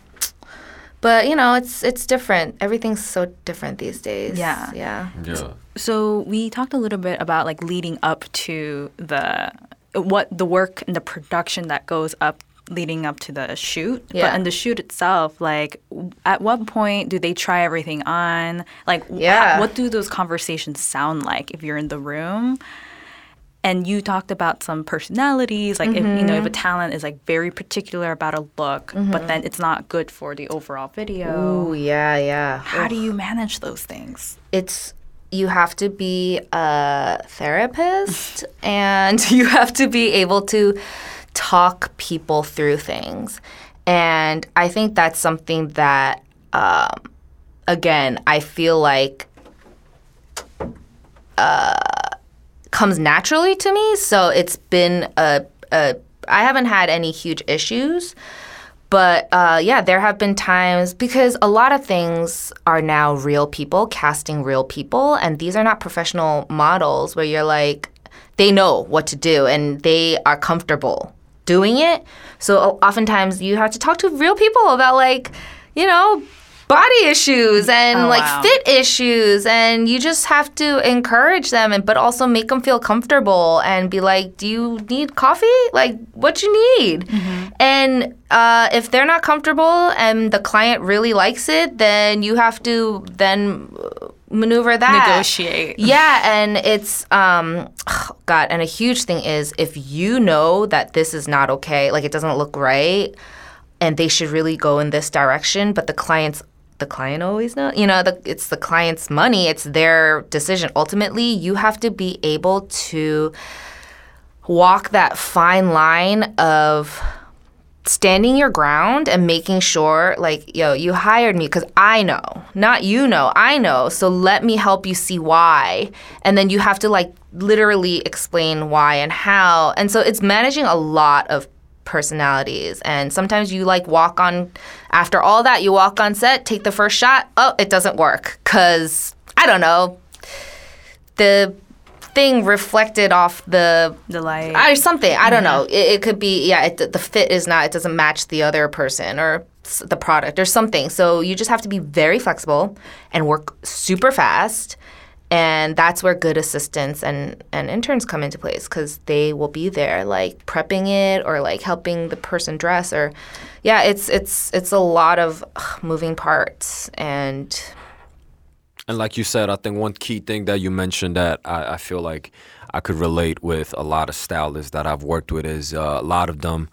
but you know, it's it's different. Everything's so different these days. Yeah. yeah. Yeah. So we talked a little bit about like leading up to the what the work and the production that goes up leading up to the shoot. Yeah. But in the shoot itself, like at what point do they try everything on? Like Yeah. what do those conversations sound like if you're in the room? And you talked about some personalities, like if you know if a mm-hmm. talent is like very particular about a look, but mm-hmm. then it's not good for the overall video. oh yeah, yeah. How do you manage those things? it's you have to be a therapist and you have to be able to talk people through things. And i think that's something that um, again i feel like uh, comes naturally to me. So it's been a, a i haven't had any huge issues but uh, yeah, there have been times because a lot of things are now real people casting real people, and these are not professional models where you're like, they know what to do and they are comfortable doing it. So oftentimes you have to talk to real people about like, you know, body issues and Oh, like wow. fit issues and you just have to encourage them and but also make them feel comfortable and be like do you need coffee like what you need Mm-hmm. and uh, if they're not comfortable and the client really likes it then you have to then maneuver that Negotiate. yeah and it's um god and a huge thing is if you know that this is not okay like it doesn't look right and they should really go in this direction but the client's the client always know you know the, it's the client's money it's their decision. Ultimately you have to be able to walk that fine line of standing your ground and making sure like yo you hired me because i know not you know i know so let me help you see why. And then you have to like literally explain why and how. And so it's managing a lot of personalities and sometimes you like walk on after all that you walk on set take the first shot oh it doesn't work because i don't know the thing reflected off the The light. or something. I don't know. It, it could be yeah. It, the fit is not. It doesn't match the other person or the product or something. So you just have to be very flexible and work super fast. And that's where good assistants and, and interns come into place because they will be there, like prepping it or like helping the person dress or, yeah, it's it's it's a lot of ugh, moving parts and And like you said, I think one key thing that you mentioned that I, I feel like I could relate with a lot of stylists that I've worked with is uh, a lot of them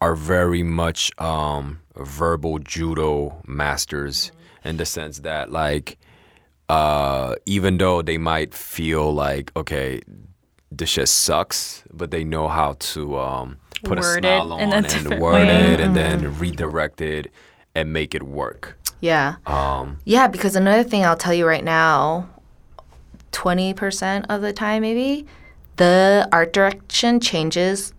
are very much um, verbal judo masters in the sense that like uh, even though they might feel like okay this shit sucks, but they know how to um, put Word a smile on and word way. Mm-hmm. it and then redirect it and make it work. Yeah. Um, Yeah, because another thing I'll tell you right now, 20% of the time maybe, the art direction changes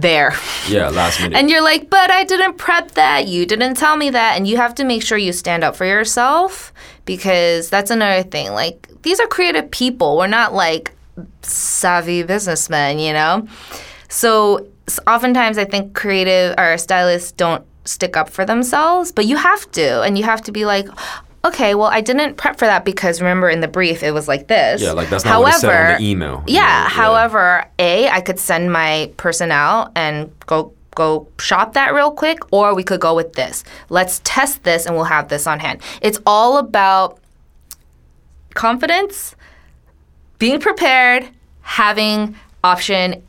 there. yeah, last minute. And you're like, but I didn't prep that. You didn't tell me that. And you have to make sure you stand up for yourself because that's another thing. Like, these are creative people. We're not like savvy businessmen, you know? So, oftentimes I think creative or stylists don't stick up for themselves, but you have to. And you have to be like, okay, well, I didn't prep for that because remember in the brief it was like this. Yeah, like that's not what it said on the email. Yeah. However, a I could send my person out and go go shop that real quick, or we could go with this. Let's test this, and we'll have this on hand. It's all about confidence, being prepared, having option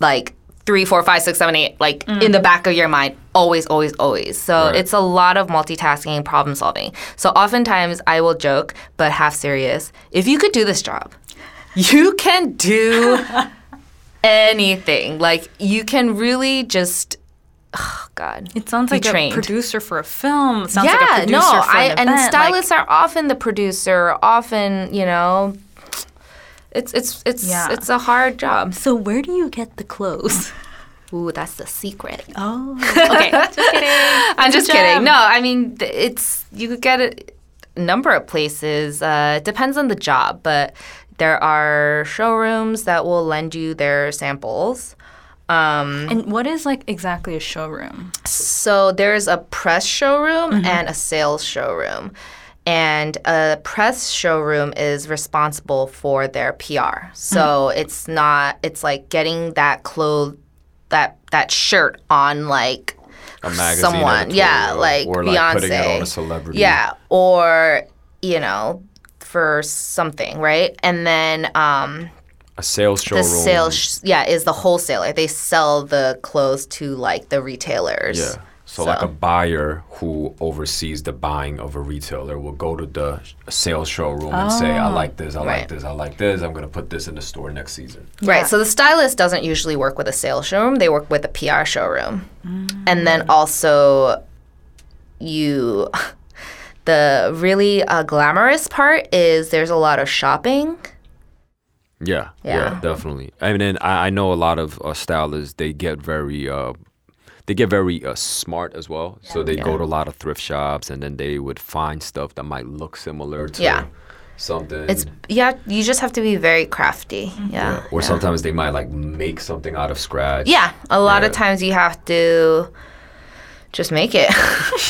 like three, four, five, six, seven, eight, like in the back of your mind, always, always, always. So Right. it's a lot of multitasking, problem solving. So oftentimes I will joke, but half serious. If you could do this job, you can do anything. Like you can really just, oh God. It sounds like trained. a producer for a film. It sounds yeah, like a producer no, for I an and event. stylists are often the producer. Often, you know, it's it's it's Yeah. it's a hard job. So where do you get the clothes? Ooh, that's the secret. Oh, okay. Just kidding. I'm just kidding. No, I mean it's you could get it a number of places. Uh, it depends on the job, but there are showrooms that will lend you their samples. Um, And what is like exactly a showroom? so there's a press showroom and a sales showroom. And a press showroom is responsible for their PR. So it's not it's like getting that clothes that that shirt on like A magazine someone. Yeah, like or, like, Beyonce. putting it on a celebrity. Yeah, or you know, for something, right? And then um a sales showroom. the sales sh- yeah, is the wholesaler. They sell the clothes to like the retailers. Yeah. So, like a buyer who oversees the buying of a retailer will go to the sales showroom and say, "I like this, I Oh. Right. like this, I like this. I'm gonna put this in the store next season." Right. So the stylist doesn't usually work with a sales showroom. They work with a PR showroom. And then also you the really uh, glamorous part is there's a lot of shopping. Yeah, yeah, Yeah. definitely. I mean, and I, I know a lot of uh, stylists. They get very, uh, they get very uh, smart as well. So they go to a lot of thrift shops, and then they would find stuff that might look similar to Yeah. something. It's yeah, you just have to be very crafty. Yeah. or sometimes they might like make something out of scratch. Yeah, a lot of times you have to just make it.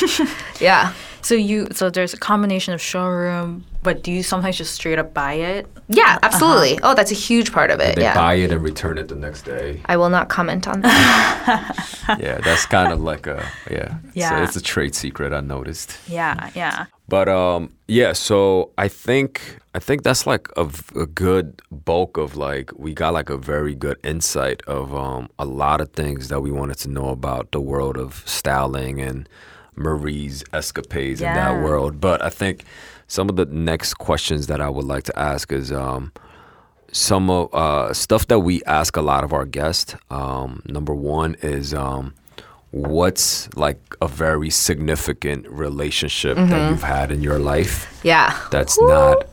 yeah. So you so there's a combination of showroom, but do you sometimes just straight up buy it? Yeah, absolutely. Oh, that's a huge part of it. They yeah. buy it and return it the next day. I will not comment on that. yeah, that's kind of like a yeah. Yeah. So it's a trade secret I noticed. Yeah, yeah. But um, yeah. So I think I think that's like a, a, good bulk of like we got like a very good insight of um a lot of things that we wanted to know about the world of styling and Marie's escapades in that world. But I think some of the next questions that I would like to ask is um some of uh, stuff that we ask a lot of our guests. Um, number one is um, what's like a very significant relationship that you've had in your life yeah. that's not,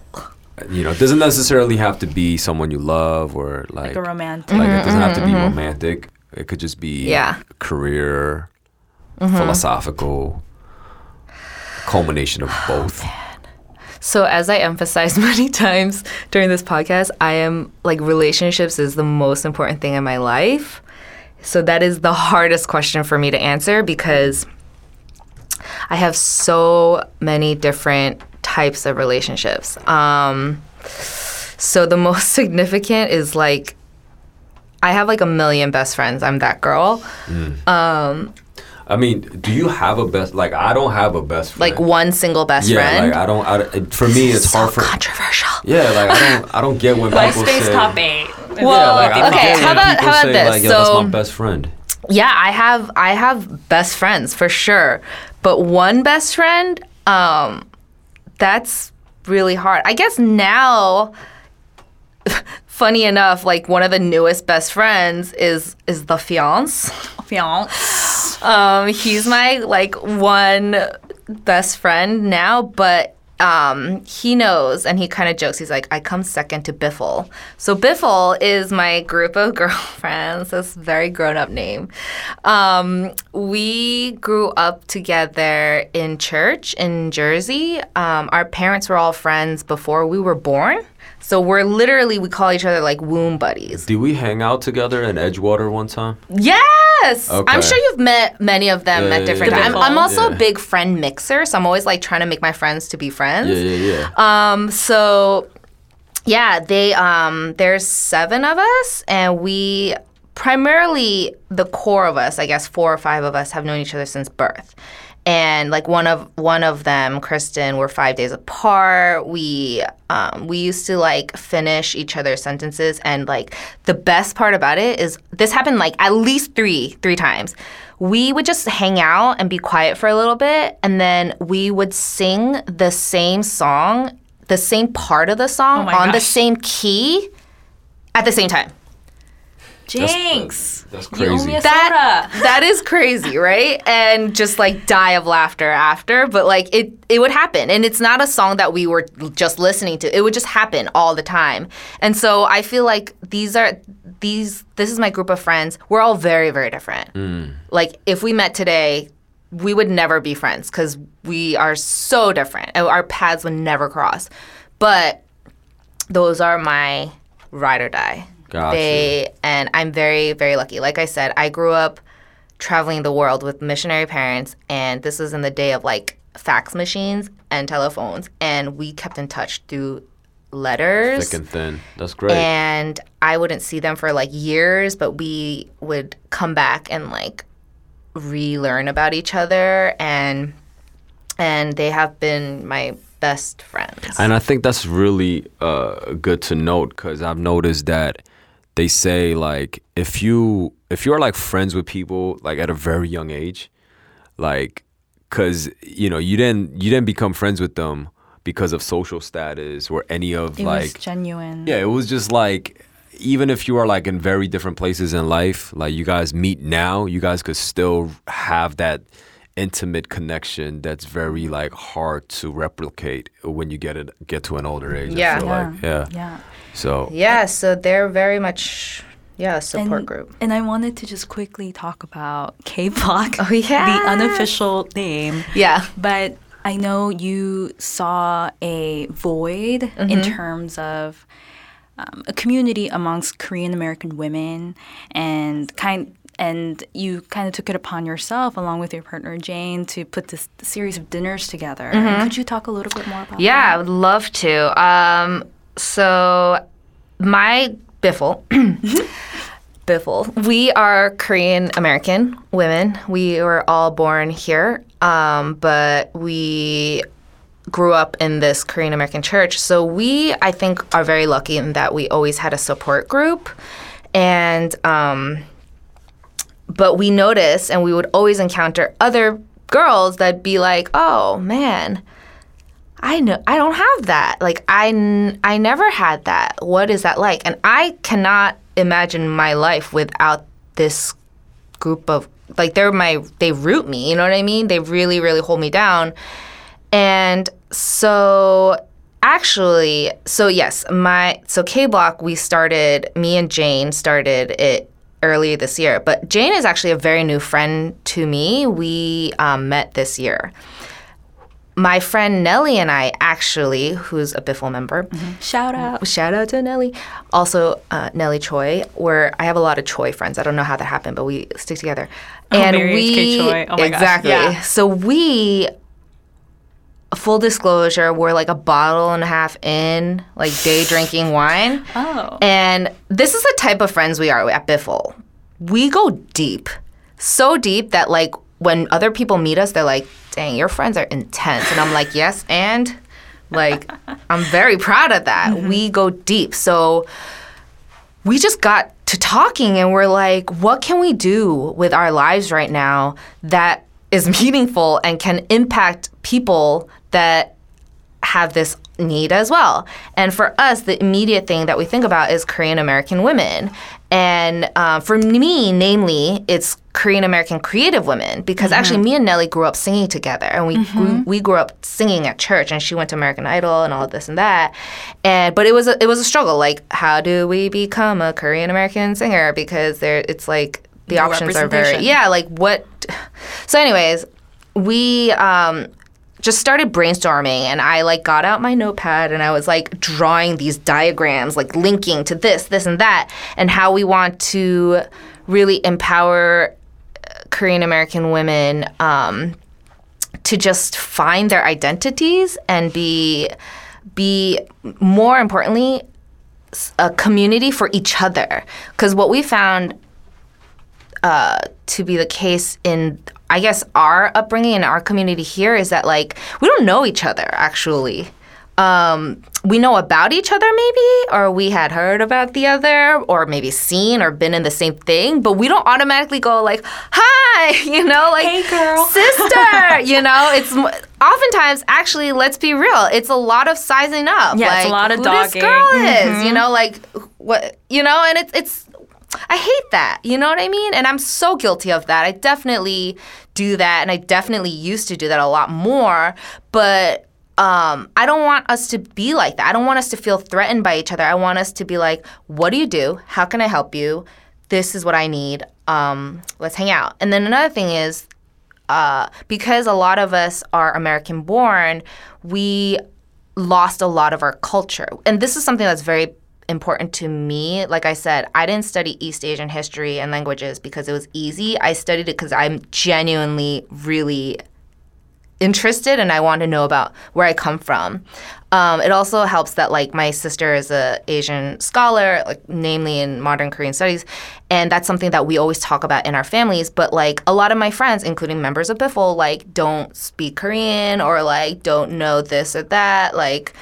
you know, it doesn't necessarily have to be someone you love or like, Like a romantic. like, it doesn't have to be romantic. It could just be Yeah. career, Mm-hmm. philosophical, culmination of oh, both. So as I emphasized many times during this podcast, I am like relationships is the most important thing in my life. So that is the hardest question for me to answer because I have so many different types of relationships. Um, so the most significant is like I have like a million best friends. I'm that girl. Mm. Um, I mean, do you have a best? Like, I don't have a best friend. Like one single best yeah, friend. like I don't. I, for me, it's so hard for. controversial. Yeah, like I don't. I don't get when people MySpace say. top eight. Well, like, okay, how about how about say, this? Like, Yo, that's my best friend. yeah, I have I have best friends for sure, but one best friend, um, that's really hard. I guess now, funny enough, like one of the newest best friends is is the fiance. Fiance. Um, he's my like one best friend now, but um, he knows and he kind of jokes. He's like, I come second to Biffle. So Biffle is my group of girlfriends. This very grown up name. Um, we grew up together in church in Jersey. Um, our parents were all friends before we were born. So we're literally we call each other like womb buddies. Did we hang out together in Edgewater one time? Yes, Okay. I'm sure you've met many of them Yeah, at different yeah. times. I'm, I'm also Yeah. a big friend mixer, so I'm always like trying to make my friends to be friends. Yeah, yeah, yeah. Um, so yeah, they um, there's seven of us, and we primarily the core of us, I guess four or five of us, have known each other since birth. And like one of one of them, Kristen, we're five days apart. We um, we used to like finish each other's sentences, and like the best part about it is this happened like at least three three times. We would just hang out and be quiet for a little bit, and then we would sing the same song, the same part of the song Oh on the same key at the same time. Jinx. That's You owe me crazy. a That that is crazy, right? And just like die of laughter after, but like it it would happen. And it's not a song that we were just listening to. It would just happen all the time. And so I feel like these are these this is my group of friends. We're all very very different. Hmm. Like if we met today, we would never be friends cuz we are so different. Our paths would never cross. But those are my ride or die. Gotcha. They and I'm very very lucky. Like I said, I grew up traveling the world with missionary parents, and this was in the day of like fax machines and telephones, and we kept in touch through letters. Thick and thin. That's great. and I wouldn't see them for like years, but we would come back and like relearn about each other, and and they have been my best friends. And I think that's really uh, good to note because I've noticed that they say like if you if you're like friends with people like at a very young age, like because you know you didn't you didn't become friends with them because of social status or any of It like was genuine. yeah, it was just like even if you are like in very different places in life, like you guys meet now, you guys could still have that intimate connection that's very like hard to replicate when you get it get to an older age. Yeah. I feel like. yeah. Yeah. So Yeah, so they're very much yeah, support and, group. And I wanted to just quickly talk about K-pop. Oh, yeah. The unofficial name. Yeah. But I know you saw a void in Mm-hmm. terms of um, a community amongst Korean American women, and kind and you kind of took it upon yourself, along with your partner Jane, to put this series of dinners together. Could you talk a little bit more about? Yeah, I would love to. Um, so, my biffle, biffle, we are Korean American women. We were all born here, um, but we grew up in this Korean American church. So, we, I think, are very lucky in that we always had a support group. And, um, but we noticed, and we would always encounter other girls that'd be like, oh man, I know I don't have that. Like I n- I never had that. What is that like? And I cannot imagine my life without this group of like they're my they root me, you know what I mean? They really really hold me down. And so actually, so yes, my so K Block we started me and Jane started it earlier this year, but Jane is actually a very new friend to me. We um, met this year my friend Nellie and I actually, who's a Biffle member, Shout out. shout out to Nellie, also uh, Nellie Choi. Where I have a lot of Choi friends. I don't know how that happened, but we stick together. and Mary we Choi. Oh my gosh, exactly. yeah. So we, full disclosure, we're like a bottle and a half in, like day drinking wine. Oh. And this is the type of friends we are at Biffle. We go deep, so deep that like when other people meet us, they're like, "Dang, your friends are intense," and I'm like, "Yes," and like I'm very proud of that. Mm-hmm. We go deep, so we just got to talking, and we're like, "What can we do with our lives right now that is meaningful and can impact people that have this need as well. And for us, the immediate thing that we think about is Korean American women. And uh, for me, namely, it's Korean American creative women because actually, me and Nellie grew up singing together, and we grew, we grew up singing at church. And she went to American Idol and all of this and that. And but it was a, it was a struggle. Like, how do we become a Korean American singer? Because there, it's like the No options are very yeah. Like what? So, anyways, we um, just started brainstorming and I like got out my notepad and I was like drawing these diagrams like linking to this this and that and how we want to really empower uh, Korean American women um, to just find their identities and be be more importantly a community for each other. Because what we found uh, to be the case in I guess our upbringing in our community here is that like we don't know each other actually. Um, we know about each other maybe, or we had heard about the other, or maybe seen or been in the same thing, but we don't automatically go like, "Hi," you know, like Hey, girl. sister. you know, it's oftentimes actually. Let's be real. It's a lot of sizing up. Yeah, like, it's a lot of who this girl is. You know, like what you know, and it's it's I hate that. You know what I mean? And I'm so guilty of that. I definitely do that, and I definitely used to do that a lot more. But um, I don't want us to be like that. I don't want us to feel threatened by each other. I want us to be like, what do you do? How can I help you? This is what I need. Um, let's hang out. And then another thing is, uh, because a lot of us are American born, we lost a lot of our culture. And this is something that's very important to me. Like I said, I didn't study East Asian history and languages because it was easy. I studied it because I'm genuinely really interested and I want to know about where I come from. Um, it also helps that like my sister is a Asian scholar, like namely in modern Korean studies, and that's something that we always talk about in our families. But like a lot of my friends, including members of Biffle, like don't speak Korean or like don't know this or that, like.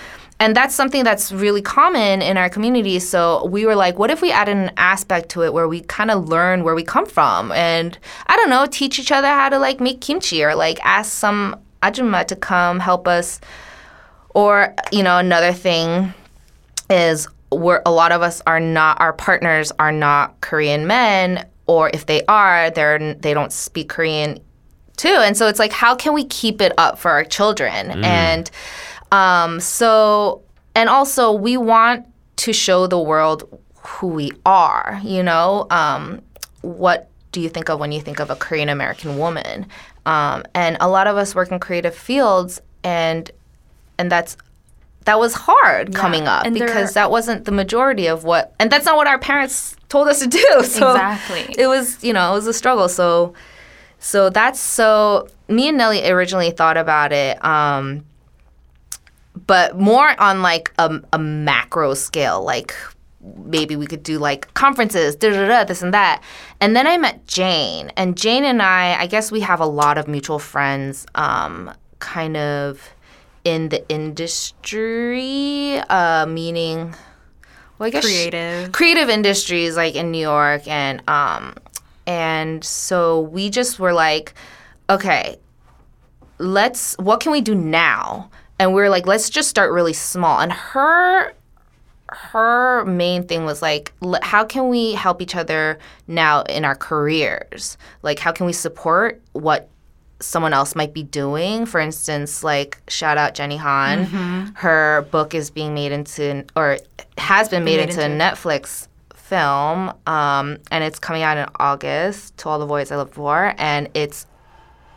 And that's something that's really common in our community. So we were like, what if we added an aspect to it where we kind of learn where we come from and I don't know, teach each other how to like make kimchi or like ask some ajumma to come help us. Or, you know, another thing is where a lot of us are not our partners are not Korean men or if they are, they're they don't speak Korean too. And so it's like how can we keep it up for our children? Mm. And um, so, and also, we want to show the world who we are. You know, um, what do you think of when you think of a Korean American woman? Um, and a lot of us work in creative fields, and and that's that was hard coming up and because that wasn't the majority of what and that's not what our parents told us to do so Exactly. it was you know it was a struggle so so that's so me and Nellie originally thought about it um but more on like a, a macro scale like maybe we could do like conferences da, da, da, this and that and then i met jane and jane and i i guess we have a lot of mutual friends um kind of in the industry uh meaning well, I guess Creative. creative industries like in New York and um and so we just were like okay let's what can we do now and we are like let's just start really small. And her her main thing was like l- how can we help each other now in our careers? Like how can we support what someone else might be doing? For instance like shout out jenny han. Her book is being made into or has been made, made into, into- a netflix film um, and it's coming out in august to all the boys i love for and it's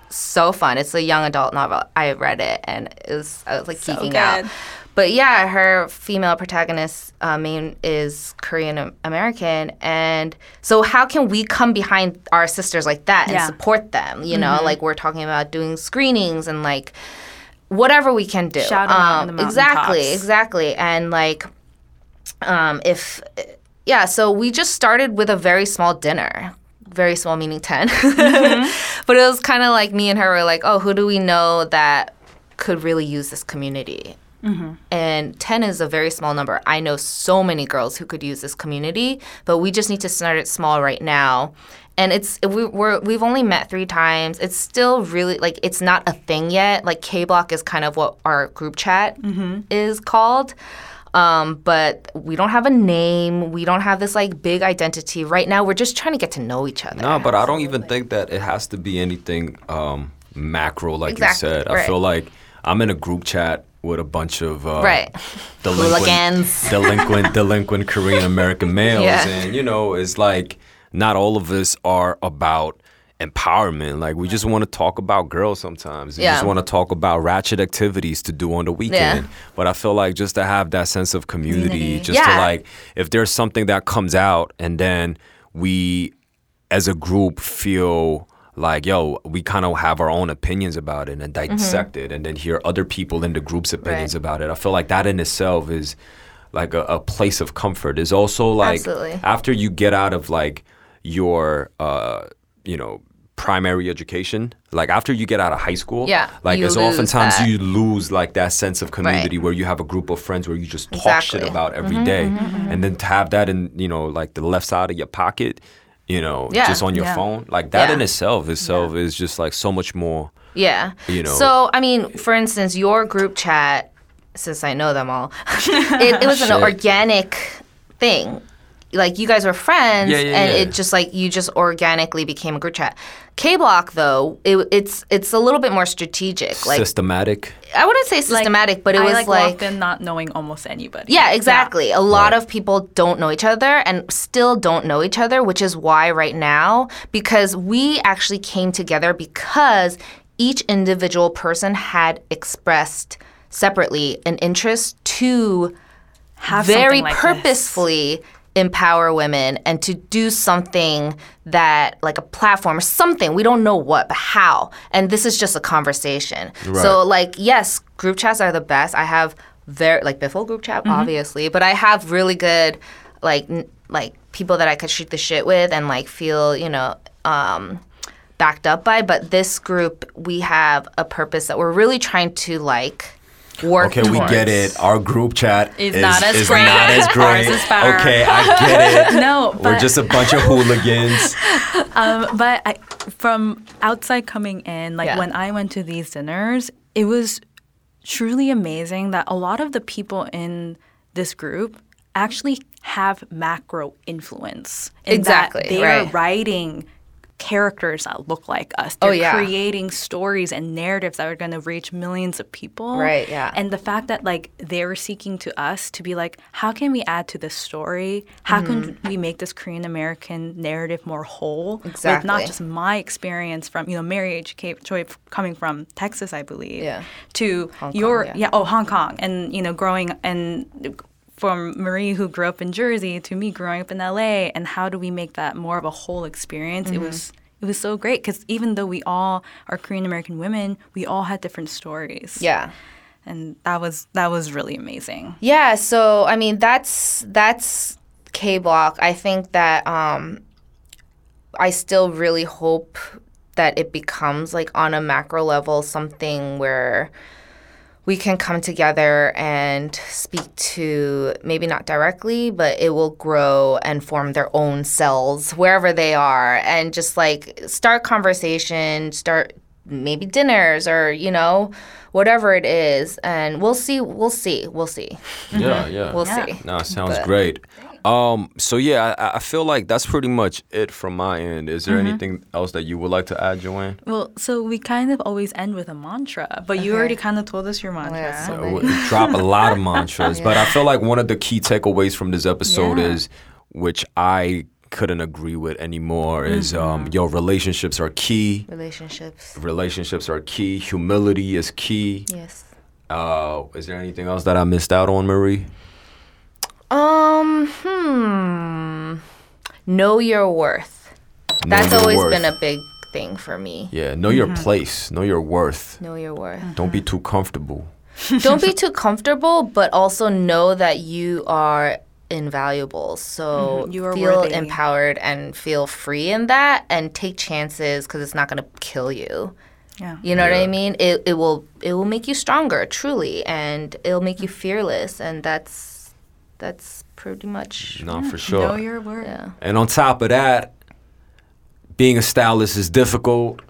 so fun. It's a young adult novel. I read it and it was I was like So geeking out. But yeah, her female protagonist uh, main is Korean American, and so how can we come behind our sisters like that and Yeah. support them? You Mm-hmm. know, like we're talking about doing screenings and like whatever we can do. Shout 'em out on the exactly, exactly, and like um, if yeah, so we just started with a very small dinner. Very small, meaning 10. Mm-hmm. but it was kind of like me and her were like, oh, who do we know that could really use this community? Mm-hmm. And 10 is a very small number. I know so many girls who could use this community, but we just need to start it small right now. And it's we, we're we've only met three times. It's still really like it's not a thing yet. Like K Block is kind of what our group chat mm-hmm. is called. Um, but we don't have a name. We don't have this like big identity right now. We're just trying to get to know each other. No, but I don't even think that it has to be anything um, macro, like Exactly, you said. I right. feel like I'm in a group chat with a bunch of uh, Right. delinquent, Hooligans. delinquent, delinquent Korean American males, Yeah. and you know, it's like not all of us are about empowerment. Like we just want to talk about girls sometimes. We Yeah. just want to talk about ratchet activities to do on the weekend. Yeah. But I feel like just to have that sense of community, Community. just to like if there's something that comes out and then we as a group feel like yo we kind of have our own opinions about it and dissect it and then hear other people in the group's opinions Mm-hmm. Right. about it i feel like that in itself is like a, a place of comfort is also like Absolutely. after you get out of like your uh you know primary education like after you get out of high school Yeah, like as oftentimes that. you lose like that sense of community where you have a group of friends where you just talk shit Exactly. Mm-hmm, about every day, and then to have that in you know like the left side of your pocket you know Yeah. just on your Yeah. phone like that Yeah. in itself itself is just like so much more Yeah. You know. So I mean, for instance, your group chat, since I know them all, it, it was an organic thing. Like you guys were friends, Yeah, yeah, and yeah. it just like you just organically became a group chat. K Block though, it, it's it's a little bit more strategic. Like systematic I wouldn't say systematic, but it I was like, like walked in not knowing almost anybody. yeah, exactly. A lot of people don't know each other and still don't know each other, which is why right now, because we actually came together because each individual person had expressed separately an interest to Have very something like this. Empower women and to do something that like a platform or something we don't know what but how. And this is just a conversation. So like yes group chats are the best. I have very like biffle group chat Mm-hmm. obviously but i have really good like n- like people that i could shoot the shit with and like feel you know um backed up by. But this group we have a purpose that we're really trying to like work okay we towards. get it our group chat Is is, not as is great. not as Ours great is better. okay i get it No, we're just a bunch of hooligans Um, but I, from outside coming in, like Yeah. when I went to these dinners, it was truly amazing that a lot of the people in this group actually have macro influence. in that Exactly, they are right. writing characters that look like us. Oh, They're yeah. creating stories and narratives that are going to reach millions of people. Right, yeah. And the fact that like they were seeking to us to be like, how can we add to this story? How can Mm-hmm. we make this Korean American narrative more whole? Exactly. With not just my experience from, you know, Mary H. K. Choi coming from Texas, I believe. Yeah. To Hong your Kong, yeah. oh Hong Kong and you know growing and from Marie who grew up in Jersey to me growing up in LA and how do we make that more of a whole experience? Mm-hmm. It was it was so great because even though we all are Korean American women, we all had different stories. Yeah. and that was that was really amazing. Yeah, so I mean that's that's K Block. I think that um I still really hope that it becomes like on a macro level something where we can come together and speak to maybe not directly, but it will grow and form their own cells wherever they are and just like start conversation, start maybe dinners or, you know, whatever it is. And we'll see, we'll see, we'll see. Yeah, yeah. We'll Yeah. see. No, sounds But- great. Um, so yeah, I, I feel like that's pretty much it from my end. Is there Mm-hmm. anything else that you would like to add, Joanne? Well, so we kind of always end with a mantra, but you Okay. already kind of told us your mantra. yeah, so- Uh, we drop a lot of mantras, but I feel like one of the key takeaways from this episode Yeah. is, which I couldn't agree with anymore, is um, yo, relationships are key. Relationships. Relationships are key. Humility is key. Yes. Uh, is there anything else that I missed out on, Marie? Um, hmm. Know your worth. Know That's your always worth. been a big thing for me. Yeah, know your place, know your worth. Know your worth. Don't be too comfortable. Don't be too comfortable, but also know that you are invaluable. So You are feel worthy. empowered and feel free in that and take chances because it's not going to kill you. Yeah. You know what I mean? It, it will it will make you stronger, truly, and it'll make you fearless, and that's that's pretty much No, for Know sure. your word. yeah. And on top of that, being a stylist is difficult.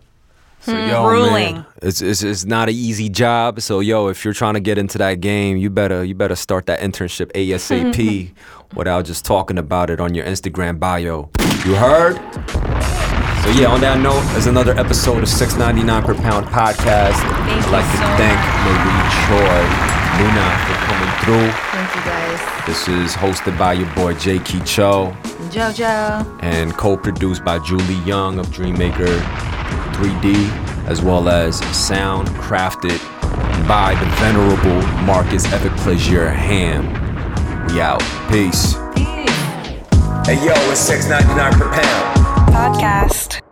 So hmm. yo, Grueling. man, it's, it's it's not an easy job. So yo, if you're trying to get into that game, you better you better start that internship ASAP without just talking about it on your Instagram bio. You heard? So yeah, on that note, there's another episode of 6.99 per pound podcast. I'd you like to so thank Marie Choi, Luna for coming through. Thank you guys. This is hosted by your boy J. Key Cho Jojo. and co-produced by Julie Young of Dreammaker 3D, as well as sound crafted by the venerable Marcus Epic Pleasure Ham. We out. Peace. Hey yo, it's 6.99 per pound. Podcast.